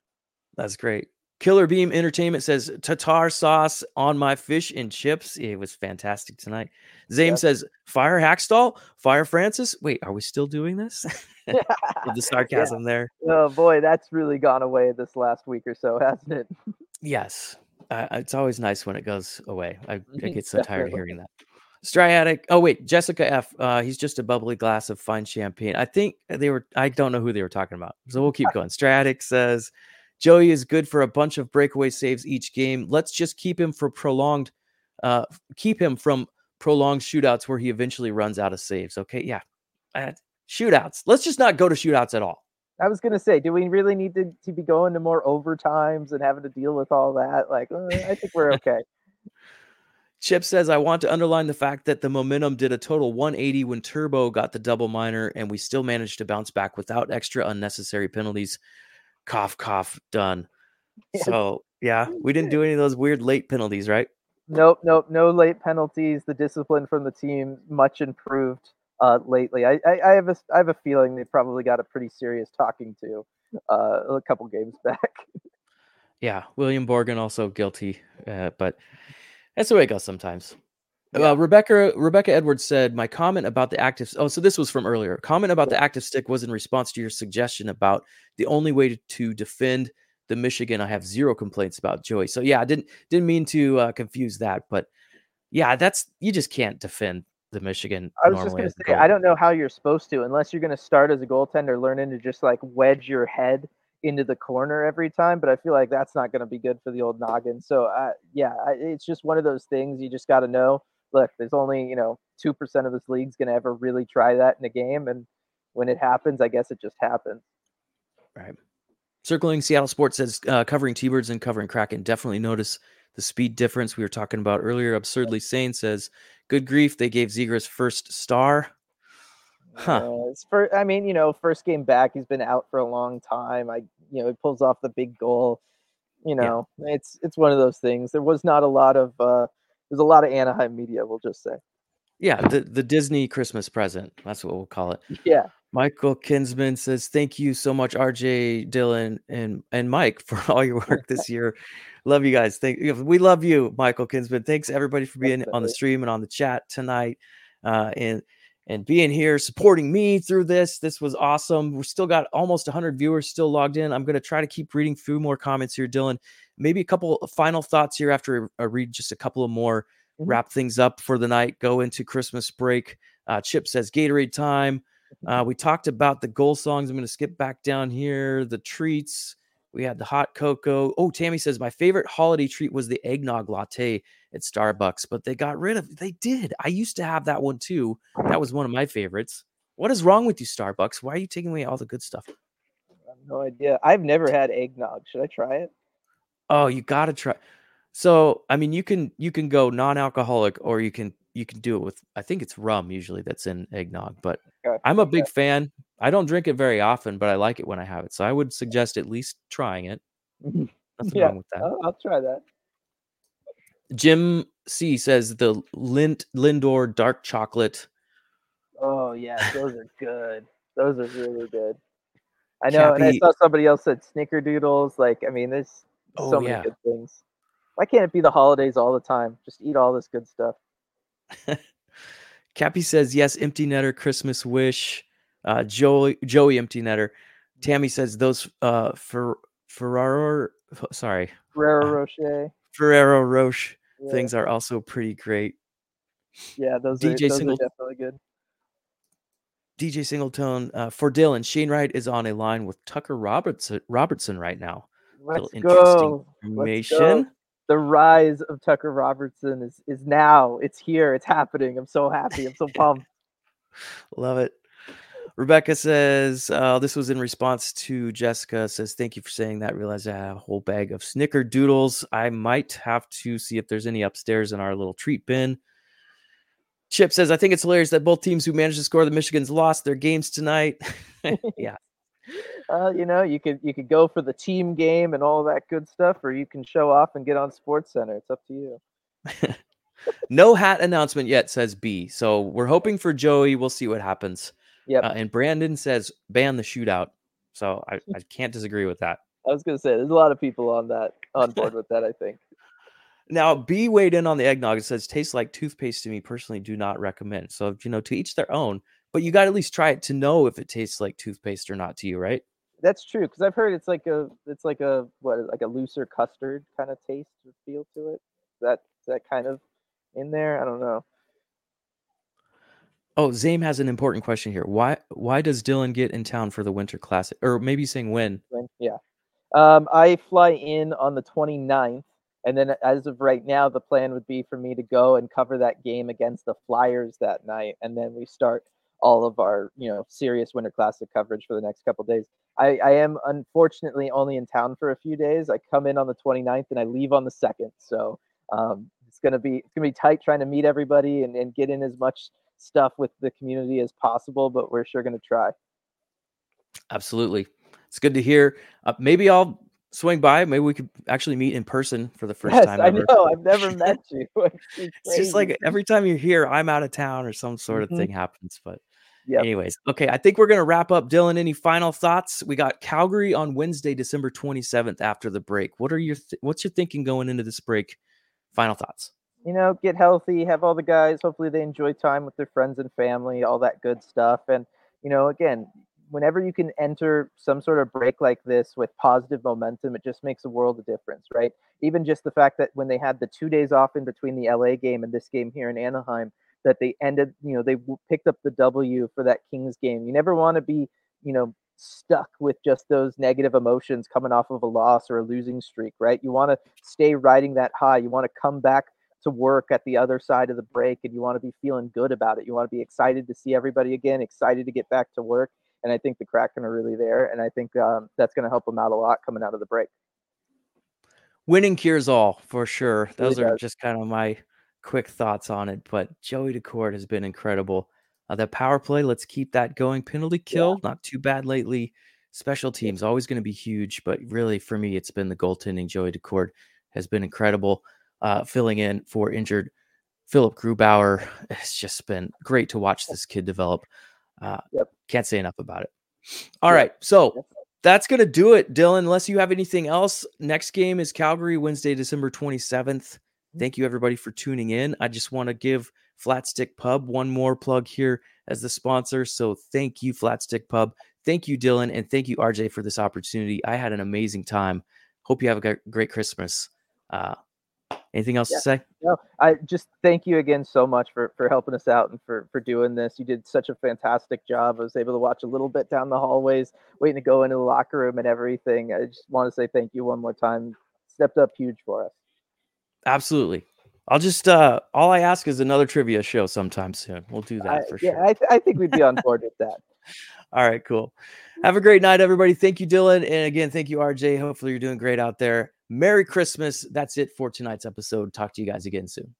That's great. Killer Beam Entertainment says Tatar sauce on my fish and chips. It was fantastic tonight. Zame yep. says fire Hakstol, fire Francis. Wait, are we still doing this? With the sarcasm yeah. there. Oh boy, that's really gone away this last week or so, hasn't it? yes, uh, it's always nice when it goes away. I, I get so tired of hearing that. Striatic. Oh wait, Jessica F. Uh, he's just a bubbly glass of fine champagne. I think they were. I don't know who they were talking about. So we'll keep going. Striatic says Joey is good for a bunch of breakaway saves each game. Let's just keep him for prolonged, uh, keep him from prolonged shootouts where he eventually runs out of saves. Okay, yeah, uh, shootouts. Let's just not go to shootouts at all. I was gonna say, do we really need to, to be going to more overtimes and having to deal with all that? Like, uh, I think we're okay. Chip says, I want to underline the fact that the momentum did a total 180 when Turbo got the double minor, and we still managed to bounce back without extra unnecessary penalties cough, cough, Dunn. So yeah, we didn't do any of those weird late penalties, right? Nope, nope, no late penalties. The discipline from the team much improved uh, lately. I, I, I, have a I have a feeling they probably got a pretty serious talking to uh, a couple games back. yeah, William Borgen also guilty, uh, but that's the way it goes sometimes. Yeah. Uh, Rebecca Rebecca Edwards said, "My comment about the active oh, so this was from earlier. Comment about the active stick was in response to your suggestion about the only way to, to defend the Michigan. I have zero complaints about Joey. So yeah, I didn't didn't mean to uh, confuse that, but yeah, that's you just can't defend the Michigan. I was just going to say, I don't know how you're supposed to unless you're going to start as a goaltender, learning to just like wedge your head into the corner every time. But I feel like that's not going to be good for the old noggin. So uh, yeah, it's just one of those things you just got to know look, there's only, you know, 2% of this league's going to ever really try that in a game. And when it happens, I guess it just happens. Right. Circling Seattle Sports says uh, covering T Birds and covering Kraken. Definitely notice the speed difference we were talking about earlier. Absurdly Sane says, good grief. They gave Zegras first star. Huh. Uh, for, I mean, you know, first game back, he's been out for a long time. I, you know, he pulls off the big goal. You know, yeah. it's it's one of those things. There was not a lot of uh, there's a lot of Anaheim media, we'll just say. Yeah, the the Disney Christmas present. That's what we'll call it. Yeah. Michael Kinsman says, "Thank you so much, RJ, Dylan, and and Mike for all your work this year. Love you guys. Thank you. We love you, Michael Kinsman. Thanks everybody for being on the stream and on the chat tonight, uh, and and being here supporting me through this. This was awesome. We still got almost 100 viewers still logged in. I'm going to try to keep reading through more comments here, Dylan. Maybe a couple final thoughts here after I read just a couple of more. Mm-hmm. Wrap things up for the night. Go into Christmas break. Uh, Chip says Gatorade time." Uh, we talked about the goal songs. I'm going to skip back down here. The treats. We had the hot cocoa. Oh, Tammy says my favorite holiday treat was the eggnog latte at Starbucks, but they got rid of. They did. I used to have that one too. That was one of my favorites. What is wrong with you, Starbucks? Why are you taking away all the good stuff? no idea. I've never had eggnog. Should I try it? Oh, you got to try. So, I mean, you can you can go non-alcoholic, or you can you can do it with. I think it's rum usually that's in eggnog, but Okay. I'm a big okay. fan. I don't drink it very often, but I like it when I have it. So I would suggest at least trying it. Nothing yeah, wrong with that. I'll, I'll, try that. Jim C says the Lindt Lindor dark chocolate. Oh yeah, those are good. Those are really good. I know, Cappy, and I saw somebody else said snickerdoodles. Like, I mean, there's oh, so many yeah. good things. Why can't it be the holidays all the time? Just eat all this good stuff. Cappy says yes. Empty netter Christmas wish. Uh, Joey Joey empty netter. Tammy says those uh for Ferraro sorry Ferrero uh, Rocher Ferrero Rocher yeah. things are also pretty great. Yeah, those DJ are, those Single- are definitely good. DJ Singleton uh, for Dylan. Shane Wright is on a line with Tucker Robertson Robertson right now. Let's go. Let's go the rise of Tucker Robertson is is now. It's here. It's happening. I'm so happy. I'm so pumped. Love it. Rebecca says, uh, this was in response to Jessica says, thank you for saying that. Realize I have a whole bag of snickerdoodles. I might have to see if there's any upstairs in our little treat bin. Chip says, I think it's hilarious that both teams who managed to score the Michigans lost their games tonight. yeah, uh, you know, you could you could go for the team game and all that good stuff, or you can show off and get on Sports Center. It's up to you. no hat announcement yet, says B. So we're hoping for Joey. We'll see what happens. Yeah. Uh, and Brandon says ban the shootout. So I, I can't disagree with that. I was gonna say there's a lot of people on that on board with that. I think. Now, B weighed in on the eggnog. It says tastes like toothpaste to me. Personally, do not recommend. So you know, to each their own. But you got to at least try it to know if it tastes like toothpaste or not to you, right? That's true because I've heard it's like a it's like a what like a looser custard kind of taste or feel to it. That is that kind of in there? I don't know. Oh, Zame has an important question here. Why why does Dylan get in town for the Winter Classic? Or maybe saying when? yeah. Um, I fly in on the 29th, and then as of right now, the plan would be for me to go and cover that game against the Flyers that night, and then we start all of our you know serious Winter Classic coverage for the next couple days. I, I am unfortunately only in town for a few days. I come in on the 29th and I leave on the second. So um, it's gonna be it's gonna be tight trying to meet everybody and, and get in as much stuff with the community as possible, but we're sure gonna try. Absolutely. It's good to hear. Uh, maybe I'll swing by. Maybe we could actually meet in person for the first yes, time. I ever. know. I've never met you. It's, it's, just like every time you're here, I'm out of town or some sort of mm-hmm. thing happens. But Yep. Anyways, okay, I think we're going to wrap up. Dylan, any final thoughts? We got Calgary on Wednesday, December 27th after the break. What are your th- what's your thinking going into this break? Final thoughts. You know, get healthy, have all the guys, hopefully they enjoy time with their friends and family, all that good stuff. And, you know, again, whenever you can enter some sort of break like this with positive momentum, it just makes a world of difference, right? Even just the fact that when they had the two days off in between the LA game and this game here in Anaheim, that they ended, you know, they picked up the W for that Kings game. You never want to be, you know, stuck with just those negative emotions coming off of a loss or a losing streak, right? You want to stay riding that high. You want to come back to work at the other side of the break and you want to be feeling good about it. You want to be excited to see everybody again, excited to get back to work. And I think the Kraken are really there. And I think um, that's going to help them out a lot coming out of the break. Winning cures all for sure. Those really are does. just kind of my quick thoughts on it, but Joey Daccord has been incredible. Uh, the power play, let's keep that going. Penalty kill, yeah. not too bad lately. Special teams always going to be huge, but really for me, it's been the goaltending. Joey Daccord has been incredible, uh, filling in for injured Philipp Grubauer. It's just been great to watch this kid develop. Uh, yep. Can't say enough about it. All yep. right, so that's gonna do it, Dylan. Unless you have anything else, next game is Calgary, Wednesday, December twenty seventh. Mm-hmm. Thank you everybody for tuning in. I just want to give Flatstick Pub one more plug here as the sponsor. So thank you, Flatstick Pub. Thank you, Dylan, and thank you, RJ, for this opportunity. I had an amazing time. Hope you have a great Christmas. Uh, anything else yeah. to say? No, I just thank you again so much for for helping us out and for for doing this. You did such a fantastic job. I was able to watch a little bit down the hallways, waiting to go into the locker room and everything. I just want to say thank you one more time. Stepped up huge for us. Absolutely. I'll just uh all I ask is another trivia show sometime soon. We'll do that I, for yeah, sure. I, th- I think we'd be on board with that. All right, cool. Have a great night, everybody. Thank you, Dylan. And again, thank you, RJ. Hopefully, you're doing great out there. Merry Christmas. That's it for tonight's episode. Talk to you guys again soon.